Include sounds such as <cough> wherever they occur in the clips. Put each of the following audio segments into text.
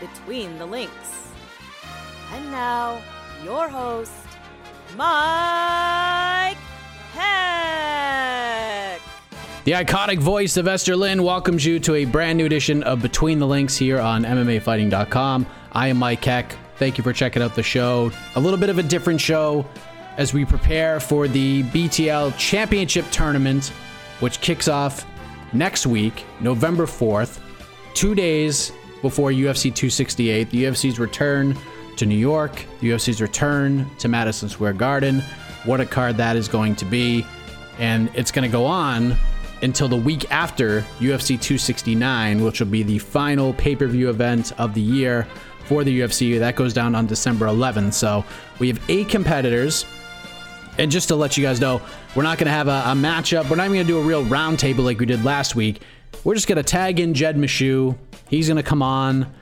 Between the Links. And now, your host, Mike Heck. The iconic voice of Esther Lynn welcomes you to a brand new edition of Between the Links here on MMAfighting.com. I am Mike Heck. Thank you for checking out the show. A little bit of a different show as we prepare for the BTL Championship Tournament, which kicks off next week, November 4th, two days before UFC 268. The UFC's return to New York, the UFC's return to Madison Square Garden. What a card that is going to be. And it's going to go on until the week after UFC 269, which will be the final pay per view event of the year for the UFC. That goes down on December 11th. So we have eight competitors. And just to let you guys know, we're not going to have a, a, matchup. We're not even going to do a real roundtable like we did last week. We're just going to tag in Jed Meshew. He's going to come on.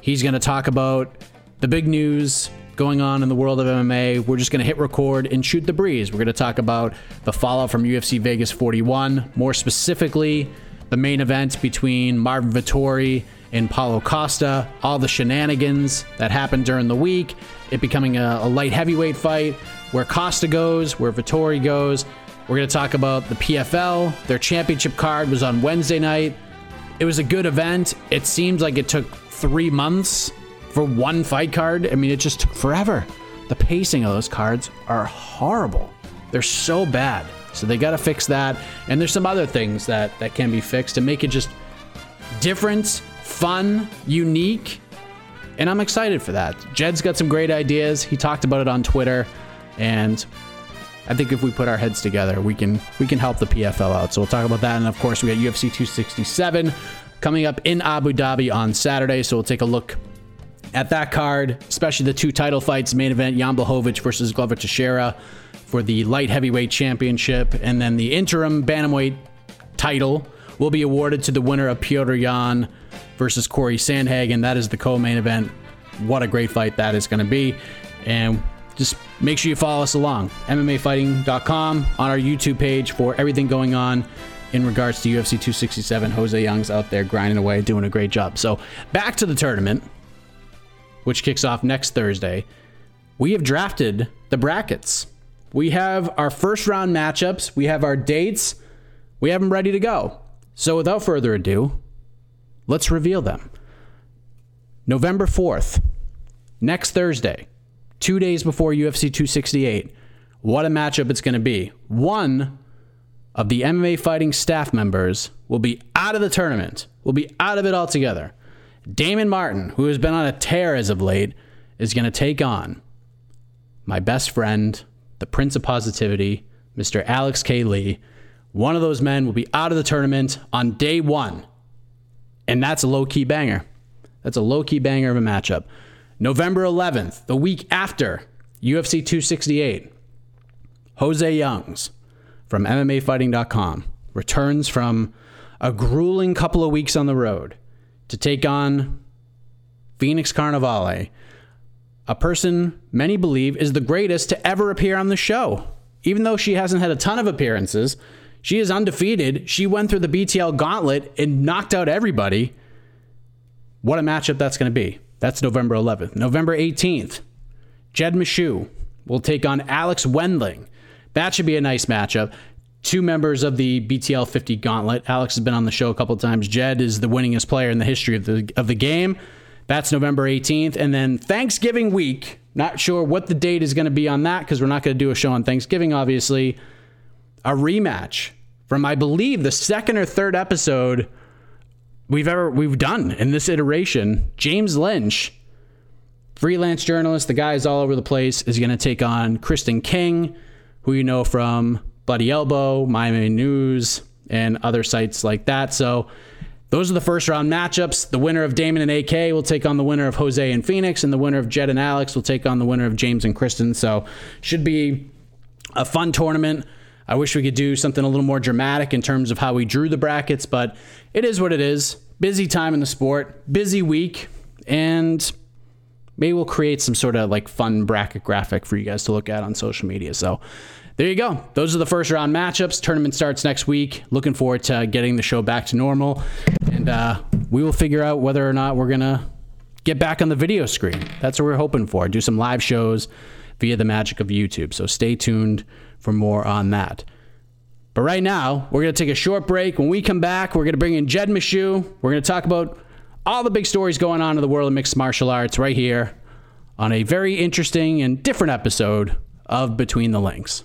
He's going to talk about the big news going on in the world of MMA. We're just going to hit record and shoot the breeze. We're going to talk about the fallout from UFC Vegas 41, more specifically, the main event between Marvin Vettori and Paulo Costa, all the shenanigans that happened during the week, it becoming a, a light heavyweight fight, where Costa goes, where Vettori goes. We're going to talk about the PFL. Their championship card was on Wednesday night. It was a good event. It seems like it took three months for one fight card. I mean, it just took forever. The pacing of those cards are horrible. They're so bad. So they got to fix that. And there's some other things that that can be fixed to make it just different, fun, unique. And I'm excited for that. Jed's got some great ideas. He talked about it on Twitter. And I think if we put our heads together, we can we can help the PFL out. So we'll talk about that. And of course, we got UFC 267 coming up in Abu Dhabi on Saturday. So we'll take a look at that card, especially the two title fights. Main event: Jan Blachowicz versus Glover Teixeira for the light heavyweight championship, and then the interim bantamweight title will be awarded to the winner of Petr Yan versus Cory Sandhagen. That is the co-main event. What a great fight that is going to be, and just make sure you follow us along. MMAfighting.com on our YouTube page for everything going on in regards to UFC 267. Jose Young's out there grinding away, doing a great job. So back to the tournament, which kicks off next Thursday. We have drafted the brackets. We have our first round matchups. We have our dates. We have them ready to go. So without further ado, let's reveal them. November 4th, next Thursday, two days before UFC 268. What a matchup it's going to be. One of the MMA fighting staff members will be out of the tournament, will be out of it altogether. Damon Martin, who has been on a tear as of late, is going to take on my best friend, the Prince of Positivity, Mr. Alex K. Lee. One of those men will be out of the tournament on day one. And that's a low key banger. That's a low key banger of a matchup. November 11th, the week after UFC 268, Jose Youngs from MMAfighting.com returns from a grueling couple of weeks on the road to take on Phoenix Carnevale, a person many believe is the greatest to ever appear on the show. Even though she hasn't had a ton of appearances, she is undefeated. She went through the BTL gauntlet and knocked out everybody. What a matchup that's going to be. That's November 11th. November 18th, Jed Meshew will take on Alex Wendling. That should be a nice matchup. Two members of the BTL 50 gauntlet. Alex has been on the show a couple times. Jed is the winningest player in the history of the of the game. That's November 18th. And then Thanksgiving week, not sure what the date is going to be on that because we're not going to do a show on Thanksgiving, obviously. A rematch from, I believe, the second or third episode we've ever we've done in this iteration. James Lynch, freelance journalist, the guy is all over the place, is going to take on Kristen King, who you know from Bloody Elbow, Miami News, and other sites like that. So those are the first round matchups. The winner of Damon and AK will take on the winner of Jose and Phoenix, and the winner of Jed and Alex will take on the winner of James and Kristen. So, should be a fun tournament. I wish we could do something a little more dramatic in terms of how we drew the brackets, but it is what it is. Busy time in the sport, busy week, and maybe we'll create some sort of like fun bracket graphic for you guys to look at on social media. So, there you go. Those are the first round matchups. Tournament starts next week. Looking forward to getting the show back to normal. And uh, we will figure out whether or not we're going to get back on the video screen. That's what we're hoping for. Do some live shows via the magic of YouTube. So stay tuned for more on that. But right now, we're going to take a short break. When we come back, we're going to bring in Jed Meshew. We're going to talk about all the big stories going on in the world of mixed martial arts right here on a very interesting and different episode of Between the Links.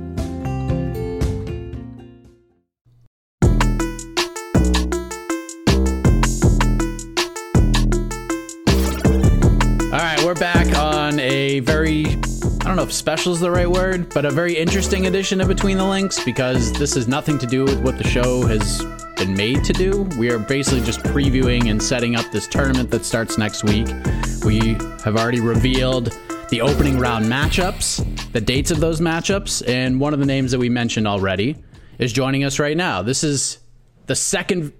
know if special is the right word, but a very interesting edition of Between the Links because this has nothing to do with what the show has been made to do. We are basically just previewing and setting up this tournament that starts next week. We have already revealed the opening round matchups, the dates of those matchups, and one of the names that we mentioned already is joining us right now. This is the second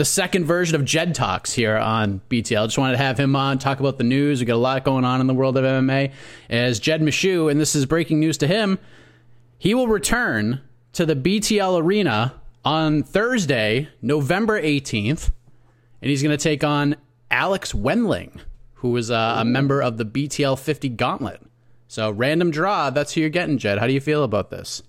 the second version of Jed Talks here on BTL. Just wanted to have him on, talk about the news. We got a lot going on in the world of MMA. As Jed Meshew, and this is breaking news to him, he will return to the BTL Arena on Thursday, November 18th, and he's going to take on Alex Wendling, who is a, a member of the BTL 50 Gauntlet. So, random draw, that's who you're getting, Jed. How do you feel about this?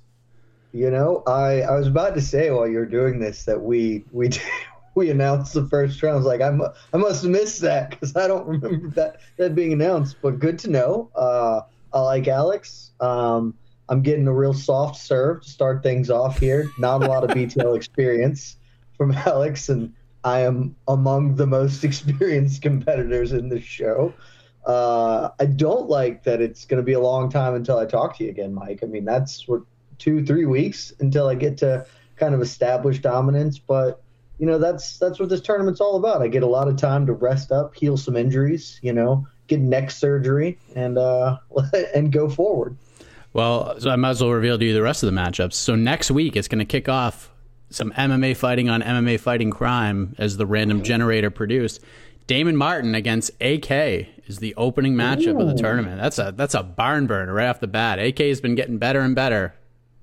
You know, I, I was about to say while you're doing this that we we <laughs> we announced the first round. I was like, I'm, I must have missed that because I don't <laughs> remember that that being announced. But good to know. Uh, I like Alex. Um, I'm getting a real soft serve to start things off here. Not a lot of BTL <laughs> experience from Alex, and I am among the most <laughs> experienced competitors in this show. Uh, I don't like that it's going to be a long time until I talk to you again, Mike. I mean, that's what two, three weeks until I get to kind of establish dominance, but you know that's that's what this tournament's all about. I get a lot of time to rest up, heal some injuries, you know, get neck surgery, and uh, <laughs> and go forward. Well, so I might as well reveal to you the rest of the matchups. So next week it's going to kick off some MMA fighting on MMA Fighting Crime as the random generator produced. Damon Martin against AK is the opening matchup Ooh. of the tournament. That's a that's a barn burner right off the bat. AK has been getting better and better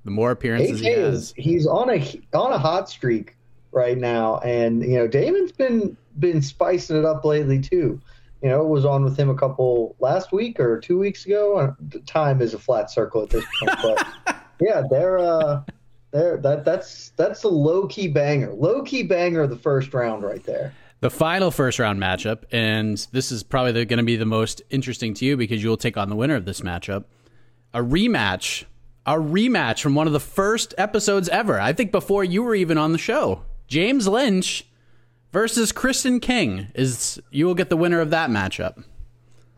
the more appearances AK he has. Is, he's on a on a hot streak right now, and you know Damon's been been spicing it up lately too. You know, it was on with him a couple last week or two weeks ago. Uh, time is a flat circle at this point, but <laughs> yeah, they're uh, they're that that's that's a low key banger, low key banger of the first round right there. The final first round matchup, and this is probably going to be the most interesting to you because you will take on the winner of this matchup. A rematch, a rematch from one of the first episodes ever. I think before you were even on the show. James Lynch versus Kristen King is you will get the winner of that matchup.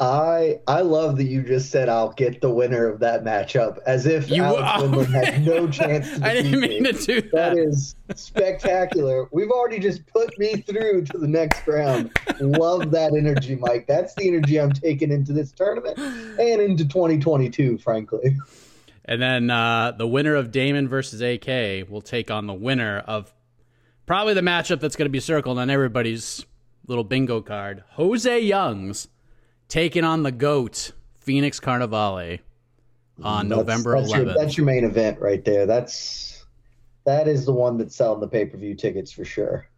I I love that you just said I'll get the winner of that matchup as if you, Alex oh, had <laughs> no chance to I didn't mean me. to do that. That is spectacular. We've already just put me through to the next round. love that energy, Mike. That's the energy I'm taking into this tournament and into 2022, frankly. And then uh, the winner of Damon versus AK will take on the winner of probably the matchup that's going to be circled on everybody's little bingo card. Jose Youngs taking on the GOAT, Phoenix Carnevale, on that's, November that's 11th. Your, that's your main event right there. That's that is the one that's selling the pay per view tickets for sure.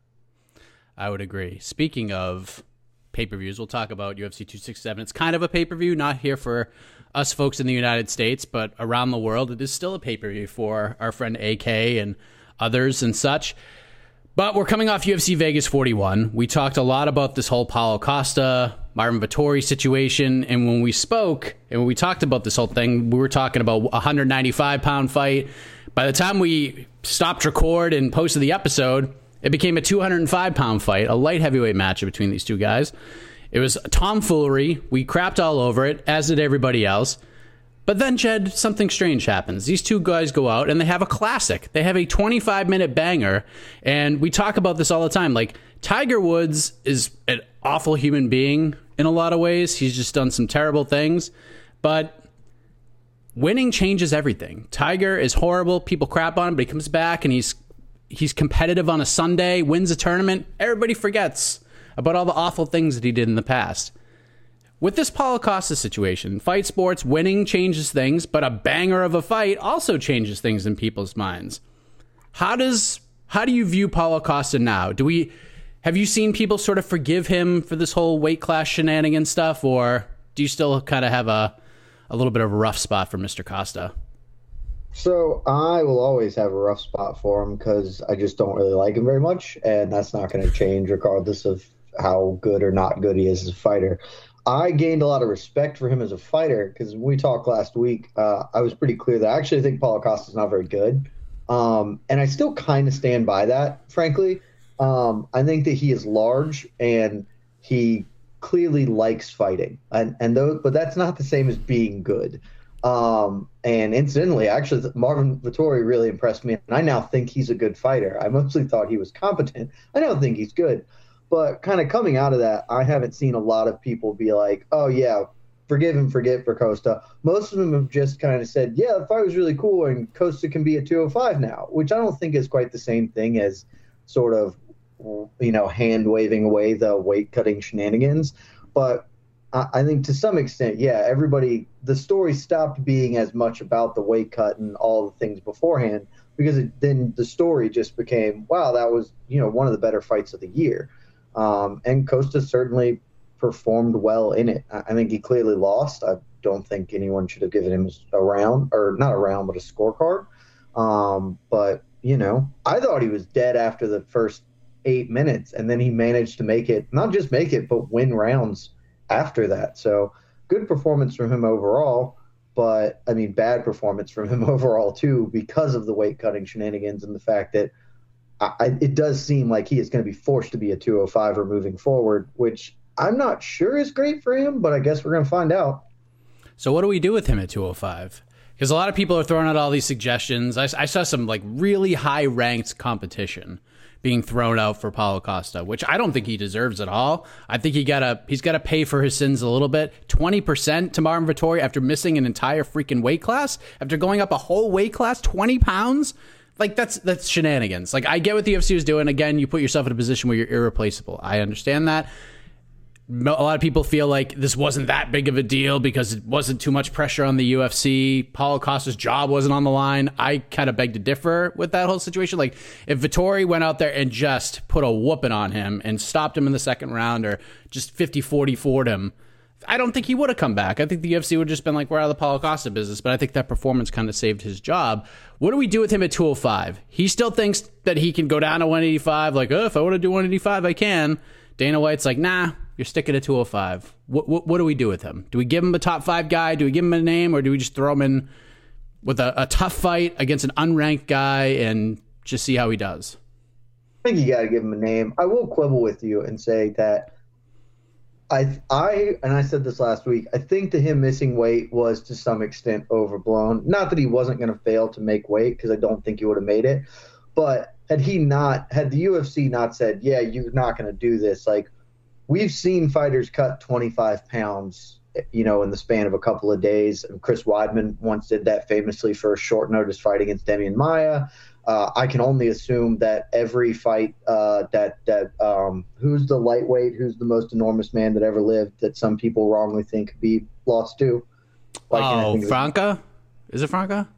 I would agree. Speaking of pay per views, we'll talk about UFC 267. It's kind of a pay per view, not here for us folks in the United States, but around the world, it is still a pay per view for our friend AK and others and such. But we're coming off UFC Vegas 41. We talked a lot about this whole Paulo Costa, Marvin Vettori situation. And when we spoke and when we talked about this whole thing, we were talking about a 195 pound fight. By the time we stopped record and posted the episode, it became a 205 pound fight, a light heavyweight match between these two guys. It was tomfoolery. We crapped all over it, as did everybody else. But then, Jed, something strange happens. These two guys go out and they have a classic. They have a 25 minute banger. And we talk about this all the time. Like, Tiger Woods is an awful human being in a lot of ways. He's just done some terrible things. But winning changes everything. Tiger is horrible. People crap on him, but he comes back and he's he's competitive on a Sunday, wins a tournament. Everybody forgets about all the awful things that he did in the past. With this Paulo Costa situation, fight sports winning changes things, but a banger of a fight also changes things in people's minds. How does how do you view Paulo Costa now? Do we have you seen people sort of forgive him for this whole weight class shenanigan stuff, or do you still kind of have a a little bit of a rough spot for Mr. Costa? So I will always have a rough spot for him because I just don't really like him very much, and that's not going to change regardless of how good or not good he is as a fighter. I gained a lot of respect for him as a fighter because we talked last week. Uh, I was pretty clear that I actually think Paulo Costa is not very good, um, and I still kind of stand by that. Frankly, um, I think that he is large and he clearly likes fighting, and and though, but that's not the same as being good. Um, and incidentally, actually, Marvin Vettori really impressed me, and I now think he's a good fighter. I mostly thought he was competent. I now think he's good. But kind of coming out of that, I haven't seen a lot of people be like, "Oh yeah, forgive and forget for Costa." Most of them have just kind of said, "Yeah, the fight was really cool, and Costa can be at 205 now," which I don't think is quite the same thing as sort of you know hand waving away the weight cutting shenanigans. But I think to some extent, yeah, everybody the story stopped being as much about the weight cut and all the things beforehand because it, then the story just became, wow, that was you know one of the better fights of the year. Um, and Costa certainly performed well in it. I, think he clearly lost. I don't think anyone should have given him a round, or not a round, but a scorecard. Um, but, you know, I thought he was dead after the first eight minutes, and then he managed to make it, not just make it, but win rounds after that. So good performance from him overall. But I mean, bad performance from him <laughs> overall too, because of the weight cutting shenanigans and the fact that I, it does seem like he is going to be forced to be a 205 or moving forward, which I'm not sure is great for him, but I guess we're going to find out. So, what do we do with him at 205? Because a lot of people are throwing out all these suggestions. I, I saw some like really high ranked competition being thrown out for Paulo Costa, which I don't think he deserves at all. I think he gotta he's gotta pay for his sins a little bit. Twenty percent to Marvin Vettori after missing an entire freaking weight class, after going up a whole weight class, twenty pounds. Like that's that's shenanigans. Like I get what the UFC was doing. Again, you put yourself in a position where you're irreplaceable. I understand that a lot of people feel like this wasn't that big of a deal because it wasn't too much pressure on the UFC. Paulo Costa's job wasn't on the line. I kind of beg to differ with that whole situation. Like, if Vettori went out there and just put a whooping on him and stopped him in the second round or just 50 40 for him, I don't think he would have come back. I think the UFC would have just been like, we're out of the Paulo Costa business. But I think that performance kind of saved his job. What do we do with him at 205? He still thinks that he can go down to 185. Like, oh, if I want to do 185, I can. Dana White's like, nah, you're sticking at 205. What, what, what do we do with him? Do we give him a top five guy? Do we give him a name, or do we just throw him in with a, a tough fight against an unranked guy and just see how he does? I think you got to give him a name. I will quibble with you and say that I, I, and I said this last week. I think that him missing weight was to some extent overblown. Not that he wasn't going to fail to make weight, because I don't think he would have made it. But had he not, had the UFC not said, "Yeah, you're not going to do this," like we've seen fighters cut 25 pounds, you know, in the span of a couple of days. And Chris Weidman once did that famously for a short notice fight against Demian Maia. Uh, I can only assume that every fight uh, that that um, who's the lightweight, who's the most enormous man that ever lived, that some people wrongly think be lost to. oh, Franca? Is it Franca?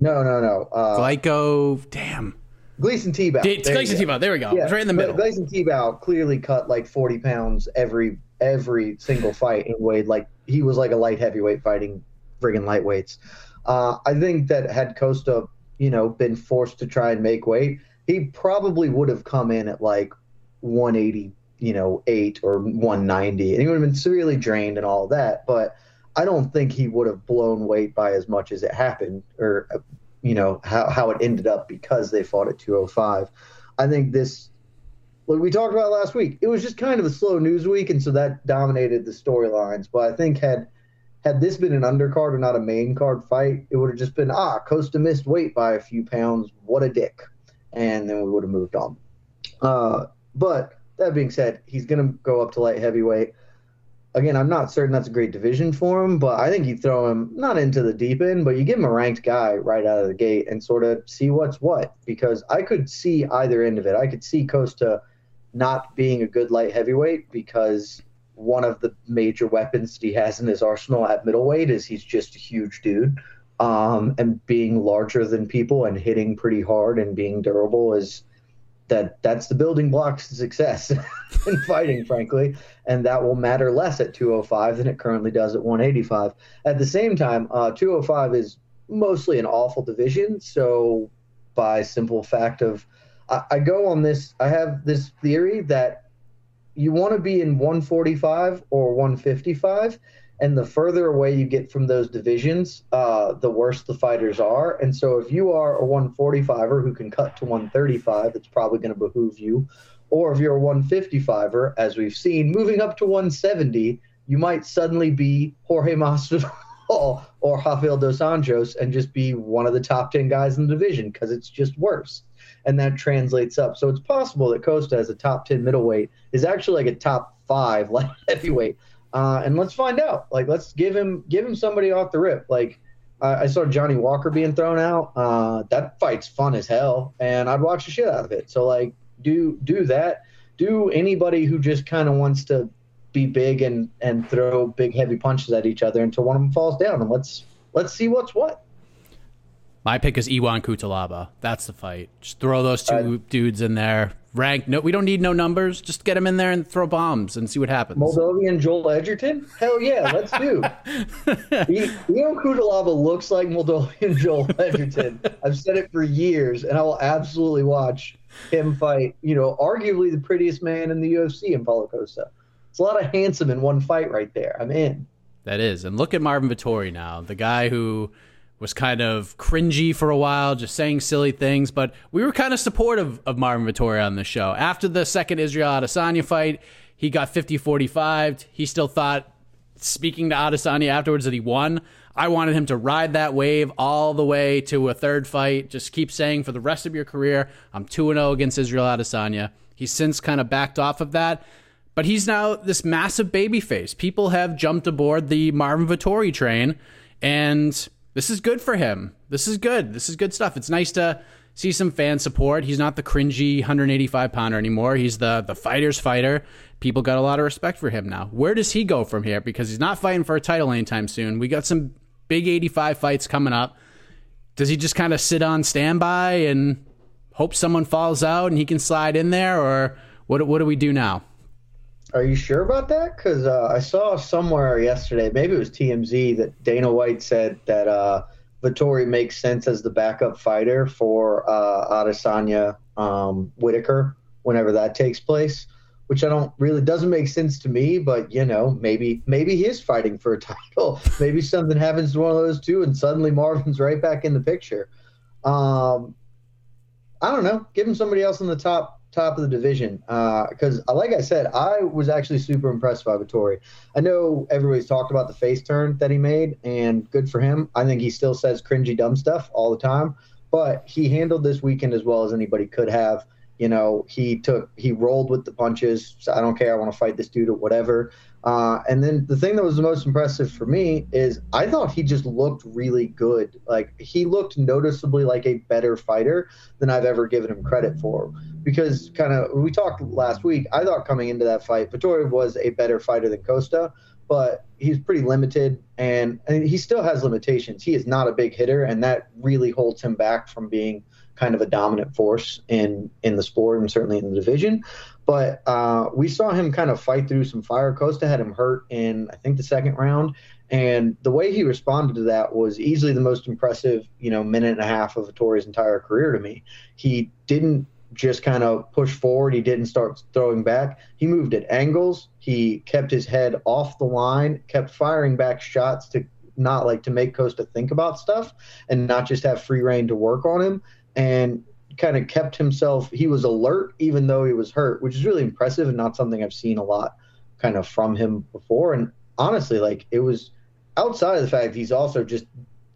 No, no, no. Uh, Glyco. Damn. Gleison Tibau. It's Gleison Tibau. There we go. Yeah. It's right in the middle. Gleison Tibau clearly cut like 40 pounds every every single fight and weighed like he was like a light heavyweight fighting friggin' lightweights. Uh, I think that had Costa, you know, been forced to try and make weight, he probably would have come in at like 180, you know, eight or 190, and he would have been severely drained and all that. But I don't think he would have blown weight by as much as it happened, or you know how, how it ended up because they fought at 205 i think this like we talked about last week it was just kind of a slow news week and so that dominated the storylines but i think had had this been an undercard or not a main card fight it would have just been ah costa missed weight by a few pounds what a dick and then we would have moved on uh, but that being said he's going to go up to light heavyweight again, I'm not certain that's a great division for him, but I think you throw him not into the deep end, but you give him a ranked guy right out of the gate and sort of see what's what. Because I could see either end of it. I could see Costa not being a good light heavyweight because one of the major weapons he has in his arsenal at middleweight is he's just a huge dude. Um, and being larger than people and hitting pretty hard and being durable is that that's the building blocks to success <laughs> in fighting, frankly, and that will matter less at 205 than it currently does at 185. At the same time, uh, 205 is mostly an awful division, so by simple fact of, I, I go on this, I have this theory that you want to be in 145 or 155 and the further away you get from those divisions, uh, the worse the fighters are. And so, if you are a 145er who can cut to 135, it's probably going to behoove you. Or if you're a 155er, as we've seen, moving up to 170, you might suddenly be Jorge Masvidal <laughs> or Rafael dos Anjos and just be one of the top 10 guys in the division because it's just worse. And that translates up. So it's possible that Costa as a top 10 middleweight is actually like a top five <laughs> light heavyweight uh, and let's find out. Like, let's give him give him somebody off the rip. Like, I saw Johnny Walker being thrown out. Uh, that fight's fun as hell, and I'd watch the shit out of it. So, like, do do that. Do anybody who just kind of wants to be big and and throw big heavy punches at each other until one of them falls down, and let's let's see what's what. My pick is Ion Cutelaba. That's the fight. Just throw those two uh, dudes in there. Rank. No, we don't need no numbers. Just get them in there and throw bombs and see what happens. Moldovan Joel Edgerton? Hell yeah, let's do. <laughs> Ion Cutelaba looks like Moldovan Joel Edgerton. I've said it for years, and I will absolutely watch him fight. You know, arguably the prettiest man in the UFC in Paulo Costa. It's a lot of handsome in one fight right there. I'm in. That is, and look at Marvin Vettori now, the guy who was kind of cringy for a while, just saying silly things. But we were kind of supportive of Marvin Vettori on the show. After the second Israel Adesanya fight, he got 50 45. He still thought, speaking to Adesanya afterwards, that he won. I wanted him to ride that wave all the way to a third fight. Just keep saying for the rest of your career, I'm 2 0 against Israel Adesanya. He's since kind of backed off of that. But he's now this massive babyface. People have jumped aboard the Marvin Vettori train, and this is good for him. This is good. This is good stuff. It's nice to see some fan support. He's not the cringy 185 pounder anymore. He's the the fighter's fighter. People got a lot of respect for him now. Where does he go from here? Because he's not fighting for a title anytime soon. We got some big 85 fights coming up. Does he just kind of sit on standby and hope someone falls out and he can slide in there, or what? What do we do now? Are you sure about that? Because uh, I saw somewhere yesterday, maybe it was TMZ, that Dana White said that uh, Vettori makes sense as the backup fighter for uh, Adesanya um, Whitaker whenever that takes place, which I don't really doesn't make sense to me. But you know, maybe maybe he is fighting for a <laughs> title. maybe something happens to one of those two, and suddenly Marvin's right back in the picture. Um, I don't know. Give him somebody else in the top top of the division because, uh, like I said, I was actually super impressed by Vettori. I know everybody's talked about the face turn that he made, and good for him. I think he still says cringy, dumb stuff all the time, but he handled this weekend as well as anybody could have. You know, he took he rolled with the punches. So I don't care. I want to fight this dude or whatever. Uh, and then the thing that was the most impressive for me is I thought he just looked really good. Like he looked noticeably like a better fighter than I've ever given him credit for. Because kind of we talked last week, I thought coming into that fight, Vettori was a better fighter than Costa, but he's pretty limited and, and he still has limitations. He is not a big hitter, and that really holds him back from being kind of a dominant force in in the sport and certainly in the division. But uh, we saw him kind of fight through some fire. Costa had him hurt in, I think, the second round. And the way he responded to that was easily the most impressive, you know, minute and a half of Vettori's entire career to me. He didn't just kind of push forward. He didn't start throwing back. He moved at angles. He kept his head off the line, kept firing back shots to not like to make Costa think about stuff and not just have free reign to work on him. And kind of kept himself he was alert even though he was hurt which is really impressive and not something i've seen a lot kind of from him before. And honestly like it was outside of the fact he's also just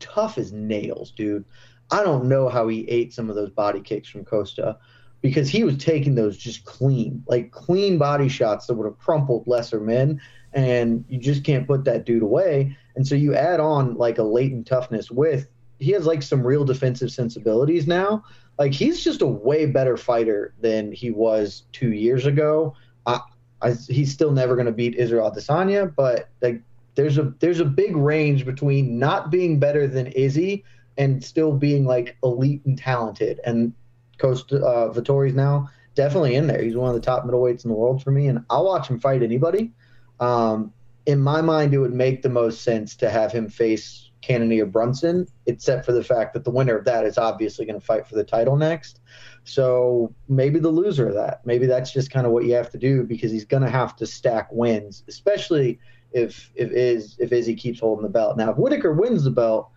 tough as nails dude. I don't know how he ate some of those body kicks from costa because he was taking those just clean like clean body shots that would have crumpled lesser men and you just can't put that dude away. And so you add on like a latent toughness with he has like some real defensive sensibilities now like he's just a way better fighter than he was two years ago. I, I, he's still never going to beat Israel Adesanya, but like there's a there's a big range between not being better than Izzy and still being like elite and talented. And Coast uh, Vettori's now definitely in there. He's one of the top middleweights in the world for me, and I'll watch him fight anybody. Um, in my mind, it would make the most sense to have him face Cannonier Brunson, except for the fact that the winner of that is obviously going to fight for the title next. So maybe the loser of that, maybe that's just kind of what you have to do because he's going to have to stack wins, especially if if is if Izzy keeps holding the belt. Now, if Whitaker wins the belt,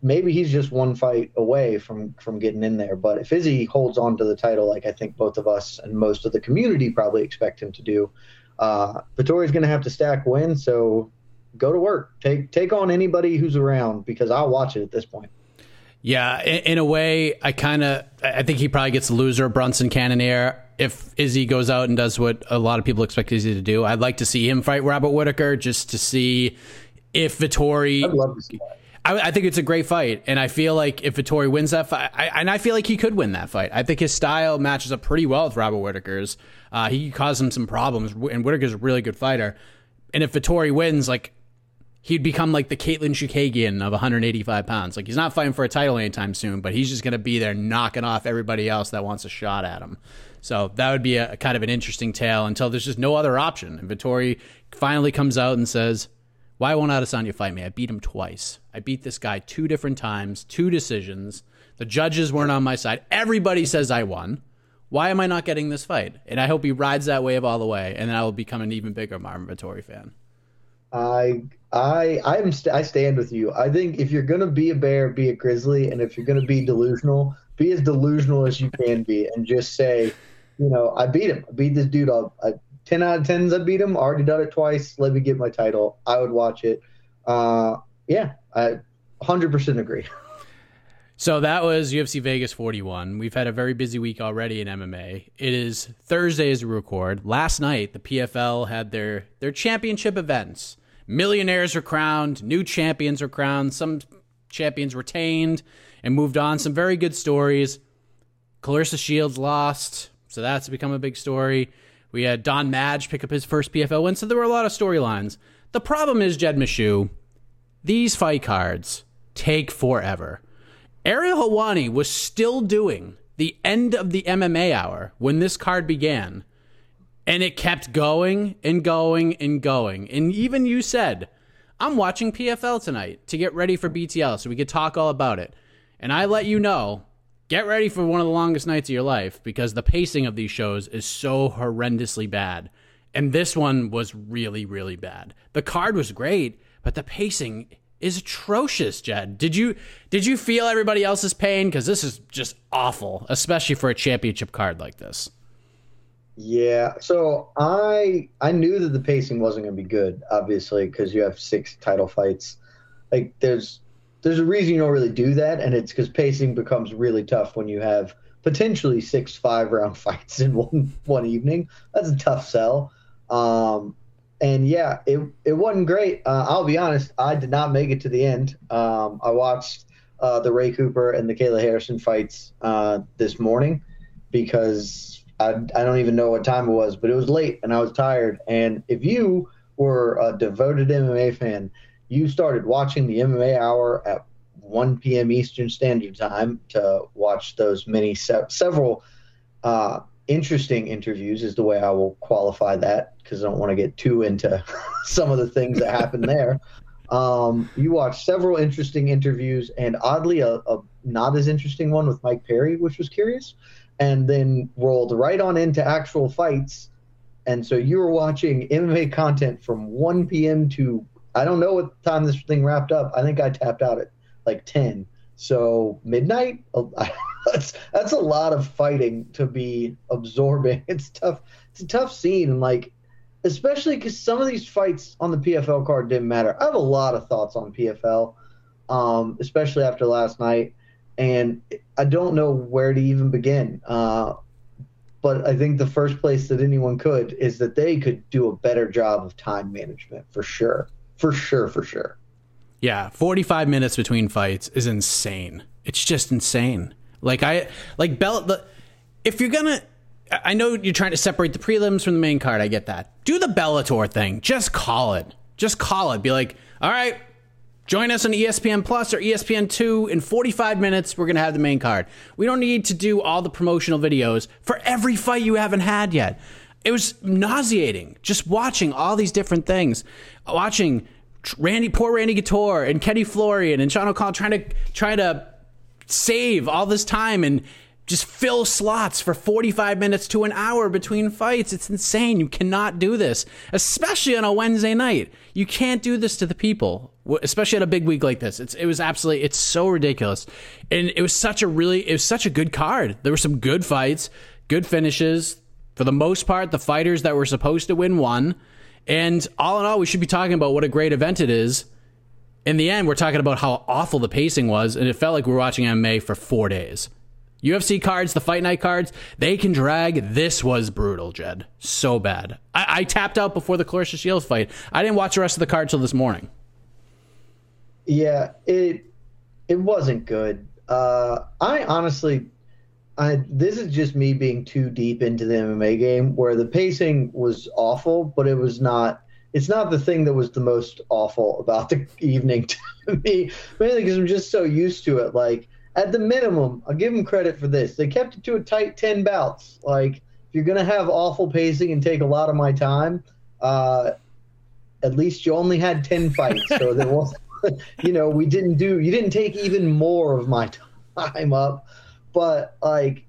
maybe he's just one fight away from from getting in there. But if Izzy holds on to the title, like I think both of us and most of the community probably expect him to do, uh, Vettori's going to have to stack wins. So go to work. Take take on anybody who's around because I'll watch it at this point. Yeah, in, in a way, I kind of I think he probably gets the loser Brunson Cannonier if Izzy goes out and does what a lot of people expect Izzy to do. I'd like to see him fight Robert Whitaker just to see if Vettori. I'd love to see that. I, I, think it's a great fight, and I feel like if Vettori wins that fight, I, and I feel like he could win that fight. I think his style matches up pretty well with Robert Whitaker's. Uh, he caused him some problems, and Whitaker's a really good fighter. And if Vettori wins, like he'd become like the Katlyn Chookagian of 185 pounds. Like he's not fighting for a title anytime soon, but he's just going to be there knocking off everybody else that wants a shot at him. So that would be a, a kind of an interesting tale until there's just no other option. And Vettori finally comes out and says, "Why won't Adesanya fight me? I beat him twice. I beat this guy two different times, two decisions. The judges weren't on my side. Everybody says I won." Why am I not getting this fight? And I hope he rides that wave all the way, and then I will become an even bigger Marvin Vettori fan. I I I'm st- I stand with you. I think if you're gonna be a bear, be a grizzly, and if you're gonna be delusional, be as delusional as you can be, and just say, you know, I beat him. I beat this dude. I'll, I, ten out of tens. I beat him. Already done it twice. Let me get my title. I would watch it. Uh, yeah, I 100% agree. <laughs> So that was UFC Vegas 41. We've had a very busy week already in MMA. It is Thursday as we record. Last night, the PFL had their their championship events. Millionaires were crowned, new champions were crowned, some champions retained and moved on. Some very good stories. Claressa Shields lost, so that's become a big story. We had Don Madge pick up his first PFL win, so there were a lot of storylines. The problem is, Jed Meshew, these fight cards take forever. Ariel Helwani was still doing the end of the MMA hour when this card began. And it kept going and going and going. And even you said, I'm watching PFL tonight to get ready for BTL so we could talk all about it. And I let you know, get ready for one of the longest nights of your life because the pacing of these shows is so horrendously bad. And this one was really, really bad. The card was great, but the pacing is atrocious, Jed. Did you did you feel everybody else's pain? Because this is just awful, especially for a championship card like this. Yeah, so I I knew that the pacing wasn't going to be good, obviously, because you have six title fights. Like there's there's a reason you don't really do that, and it's because pacing becomes really tough when you have potentially six five round <laughs> fights in one one evening. That's a tough sell. Um, and yeah, it it wasn't great. Uh, I'll be honest, I did not make it to the end. Um, I watched uh, the Ray Cooper and the Kayla Harrison fights uh, this morning because I, I don't even know what time it was, but it was late and I was tired. And if you were a devoted MMA fan, you started watching the MMA Hour at 1 p.m. Eastern Standard Time to watch those many se- several uh, interesting interviews is the way I will qualify that because I don't want to get too into <laughs> some of the things that happened there. Um, you watched several interesting interviews and oddly a, a, not as interesting one with Mike Perry, which was curious, and then rolled right on into actual fights. And so you were watching MMA content from 1 p.m. to I don't know what time this thing wrapped up. I think I tapped out at like 10. So midnight, <laughs> that's that's a lot of fighting to be absorbing. <laughs> It's tough. It's a tough scene, and like, especially because some of these fights on the PFL card didn't matter. I have a lot of thoughts on PFL, um, especially after last night, and I don't know where to even begin. Uh, but I think the first place that anyone could is that they could do a better job of time management for sure, for sure, for sure. Yeah, 45 minutes between fights is insane. It's just insane. Like I like Bell the if you're going to I know you're trying to separate the prelims from the main card. I get that. Do the Bellator thing. Just call it. Just call it. Be like, "All right, join us on ESPN Plus or ESPN 2 in 45 minutes. We're going to have the main card." We don't need to do all the promotional videos for every fight you haven't had yet. It was nauseating just watching all these different things. Watching Randy, poor Randy Couture and Kenny Florian and Sean O'Connell trying to trying to save all this time and just fill slots for 45 minutes to an hour between fights. It's insane. You cannot do this, especially on a Wednesday night. You can't do this to the people, especially at a big week like this. It's, it was absolutely, it's so ridiculous. And it was such a really, it was such a good card. There were some good fights, good finishes. For the most part, the fighters that were supposed to win won. And all in all, we should be talking about what a great event it is. In the end, we're talking about how awful the pacing was, and it felt like we were watching MMA for four days. UFC cards, the fight night cards, they can drag. This was brutal, Jed. So bad. I, I tapped out before the Claressa Shields fight. I didn't watch the rest of the card till this morning. Yeah, it it wasn't good. Uh, I honestly I, this is just me being too deep into the MMA game where the pacing was awful, but it was not. It's not the thing that was the most awful about the <laughs> evening to me, mainly because I'm just so used to it. Like at the minimum, I'll give them credit for this. They kept it to a tight ten bouts. Like if you're gonna have awful pacing and take a lot of my time, uh, at least you only had ten fights, so there was, <laughs> you know, we didn't do. You didn't take even more of my <laughs> time up but like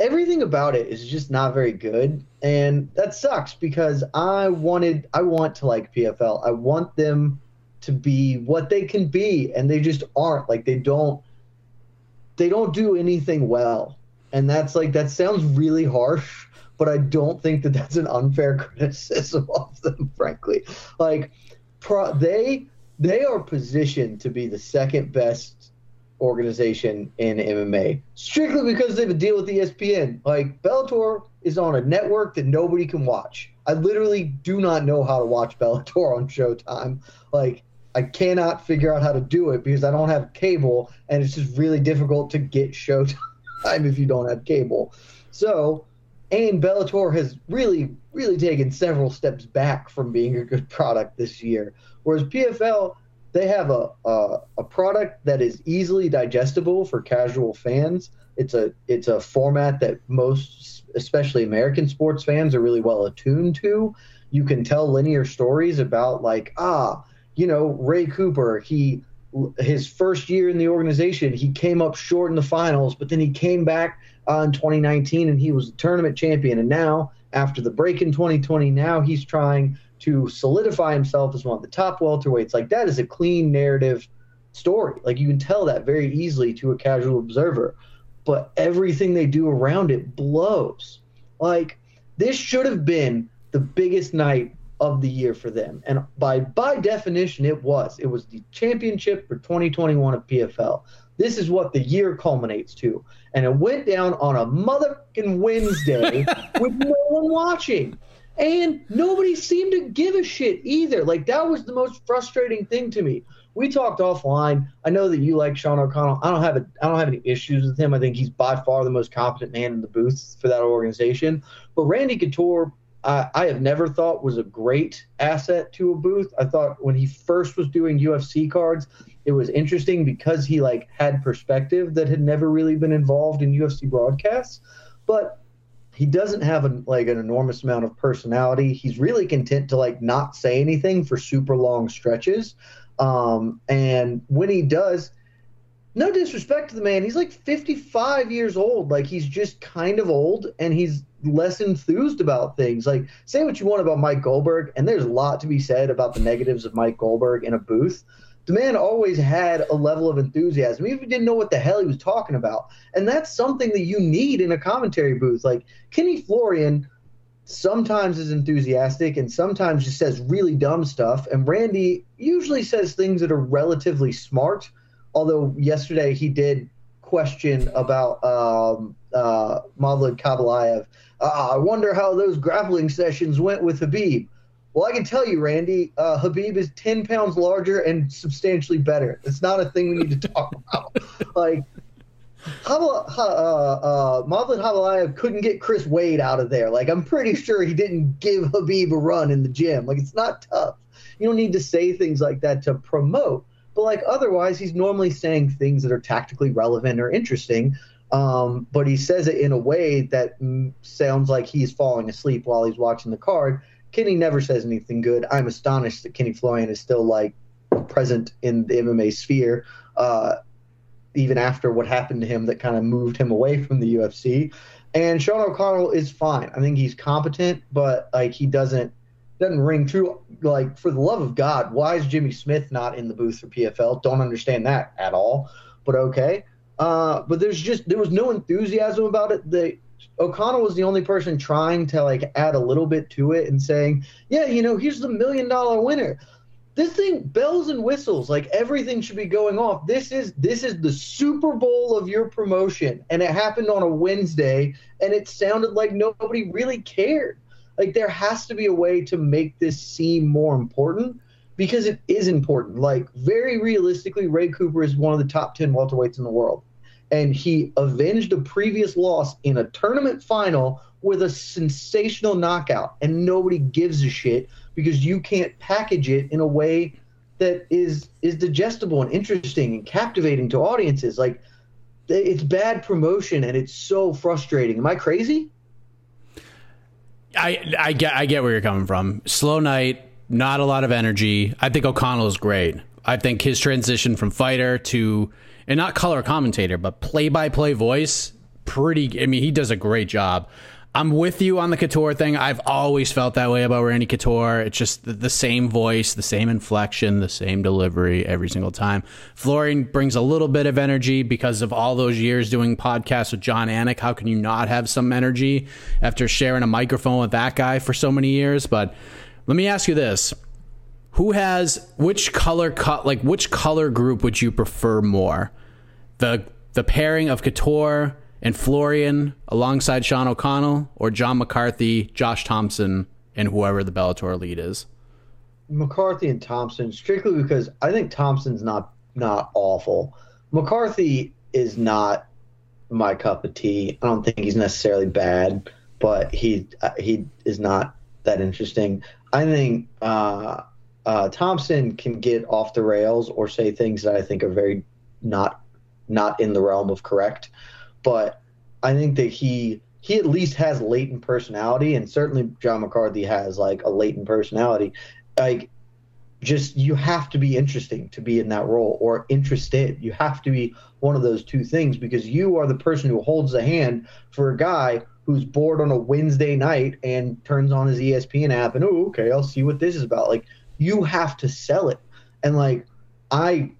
everything about it is just not very good and that sucks because i wanted i want to like pfl i want them to be what they can be and they just aren't like they don't they don't do anything well and that's like that sounds really harsh but i don't think that that's an unfair <laughs> criticism of them frankly like pro, they they are positioned to be the second best organization in MMA strictly because they have a deal with ESPN. Like Bellator is on a network that nobody can watch. I literally do not know how to watch Bellator on Showtime. Like I cannot figure out how to do it because I don't have cable and it's just really difficult to get Showtime <laughs> if you don't have cable. So, and Bellator has really really taken several steps back from being a good product this year. Whereas PFL they have a, a, a product that is easily digestible for casual fans. It's a it's a format that most, especially American sports fans, are really well attuned to. You can tell linear stories about like ah, you know, Ray Cooper. He his first year in the organization, he came up short in the finals, but then he came back uh, in 2019 and he was a tournament champion. And now, after the break in 2020, now he's trying to solidify himself as one of the top welterweights. Like that is a clean narrative story. Like you can tell that very easily to a casual observer. But everything they do around it blows. Like this should have been the biggest night of the year for them. And by by definition it was. It was the championship for 2021 of PFL. This is what the year culminates to. And it went down on a motherfucking Wednesday <laughs> with no one watching and nobody seemed to give a shit either. Like that was the most frustrating thing to me. We talked offline. I know that you like Sean O'Connell. I don't have a, I don't have any issues with him. I think he's by far the most competent man in the booth for that organization. But Randy Couture, I, I have never thought was a great asset to a booth. I thought when he first was doing UFC cards, it was interesting because he like had perspective that had never really been involved in UFC broadcasts. But he doesn't have a, like an enormous amount of personality. He's really content to like not say anything for super long stretches. Um, and when he does, no disrespect to the man, he's like 55 years old. Like he's just kind of old and he's less enthused about things. Like say what you want about Mike Goldberg, and there's a lot to be said about the negatives of Mike Goldberg in a booth the man always had a level of enthusiasm, even if he didn't know what the hell he was talking about. And that's something that you need in a commentary booth. Like Kenny Florian sometimes is enthusiastic and sometimes just says really dumb stuff. And Randy usually says things that are relatively smart. Although yesterday he did question about um, uh, Movlid Khaybulaev. Uh, I wonder how those grappling sessions went with Khabib. Well, I can tell you, Randy, uh, Khabib is 10 pounds larger and substantially better. It's not a thing we need to talk <laughs> about. like, Habla, uh, uh, Movlid couldn't get Chris Wade out of there. Like, I'm pretty sure he didn't give Khabib a run in the gym. Like, it's not tough. You don't need to say things like that to promote. But, like, otherwise, he's normally saying things that are tactically relevant or interesting. Um, but he says it in a way that sounds like he's falling asleep while he's watching the card Kenny never says anything good. I'm astonished that Kenny Florian is still like present in the MMA sphere, uh, even after what happened to him that kind of moved him away from the UFC. And Sean O'Connell is fine. I think he's competent, but like he doesn't doesn't ring true. Like for the love of God, why is Jimmy Smith not in the booth for PFL? Don't understand that at all. But okay. Uh, but there's just there was no enthusiasm about it. The O'Connell was the only person trying to like add a little bit to it and saying, yeah, you know, here's the million dollar winner. This thing, bells and whistles, like everything should be going off. This is this is the Super Bowl of your promotion, and it happened on a Wednesday, and it sounded like nobody really cared. Like there has to be a way to make this seem more important because it is important. Like very realistically, Ray Cooper is one of the top ten welterweights in the world and he avenged a previous loss in a tournament final with a sensational knockout. And nobody gives a shit because you can't package it in a way that is is digestible and interesting and captivating to audiences. Like it's bad promotion and it's so frustrating. Am i crazy? I i get i get where you're coming from. Slow night not a lot of energy. I think o'connell is great. I think his transition from fighter to and not color commentator, but play by play voice. Pretty, I mean, he does a great job. I'm with you on the Couture thing. I've always felt that way about Randy Couture. It's just the, the, same voice, the same inflection, the same delivery every single time. Florian brings a little bit of energy because of all those years doing podcasts with Jon Anik. How can you not have some energy after sharing a microphone with that guy for so many years? But let me ask you this who has which color cut like which color group would you prefer more? The the pairing of Couture and Florian alongside Sean O'Connell or John McCarthy, Josh Thomson, and whoever the Bellator lead is? McCarthy and Thomson, strictly because I think Thomson's not not awful. McCarthy is not my cup of tea. I don't think he's necessarily bad, but he uh, he is not that interesting. I think uh, uh, Thomson can get off the rails or say things that I think are very not not in the realm of correct, but I think that he he at least has latent personality, and certainly John McCarthy has like a latent personality. Like just you have to be interesting to be in that role or interested. You have to be one of those two things because you are the person who holds the hand for a guy who's bored on a Wednesday night and turns on his ESPN app and oh okay, I'll see what this is about. Like you have to sell it. And like I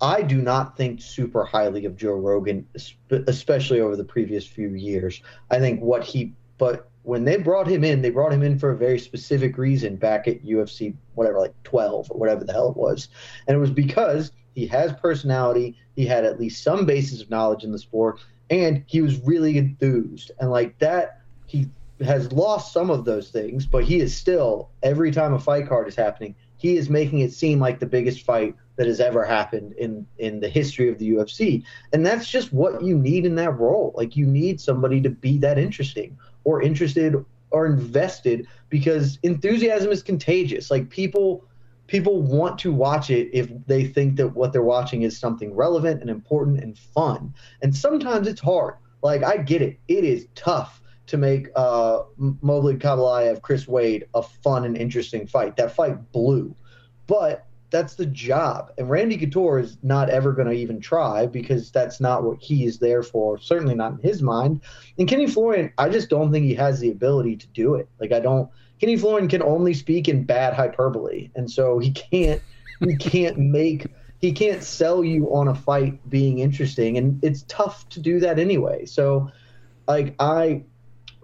I do not think super highly of Joe Rogan especially over the previous few years. I think what he but when they brought him in, they brought him in for a very specific reason back at UFC, whatever, like 12 or whatever the hell it was. And it was because he has personality, he had at least some basis of knowledge in the sport, and he was really enthused. And like that, he has lost some of those things, but he is still, every time a fight card is happening, he is making it seem like the biggest fight that has ever happened in in the history of the UFC. And that's just what you need in that role. Like you need somebody to be that interesting or interested or invested because enthusiasm is contagious. Like people people want to watch it if they think that what they're watching is something relevant and important and fun. And sometimes it's hard. Like I get it. It is tough to make uh, Movlid Khaybulaev, Chris Wade a fun and interesting fight. That fight blew. But that's the job. And Randy Couture is not ever going to even try because that's not what he is there for, certainly not in his mind. And Kenny Florian, I just don't think he has the ability to do it. Like I don't Kenny Florian can only speak in bad hyperbole. And so he can't he can't make he can't sell you on a fight being interesting and it's tough to do that anyway. So like I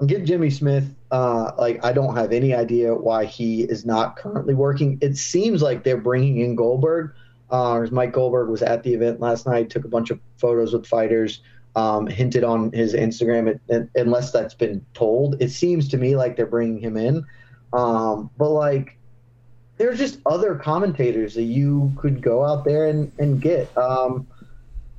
give Jimmy Smith uh, like I don't have any idea why he is not currently working. It seems like they're bringing in Goldberg. Uh, Mike Goldberg was at the event last night, took a bunch of photos with fighters, um, hinted on his Instagram. It, it, unless that's been told, it seems to me like they're bringing him in. Um, but like, there's just other commentators that you could go out there and, and get. Um,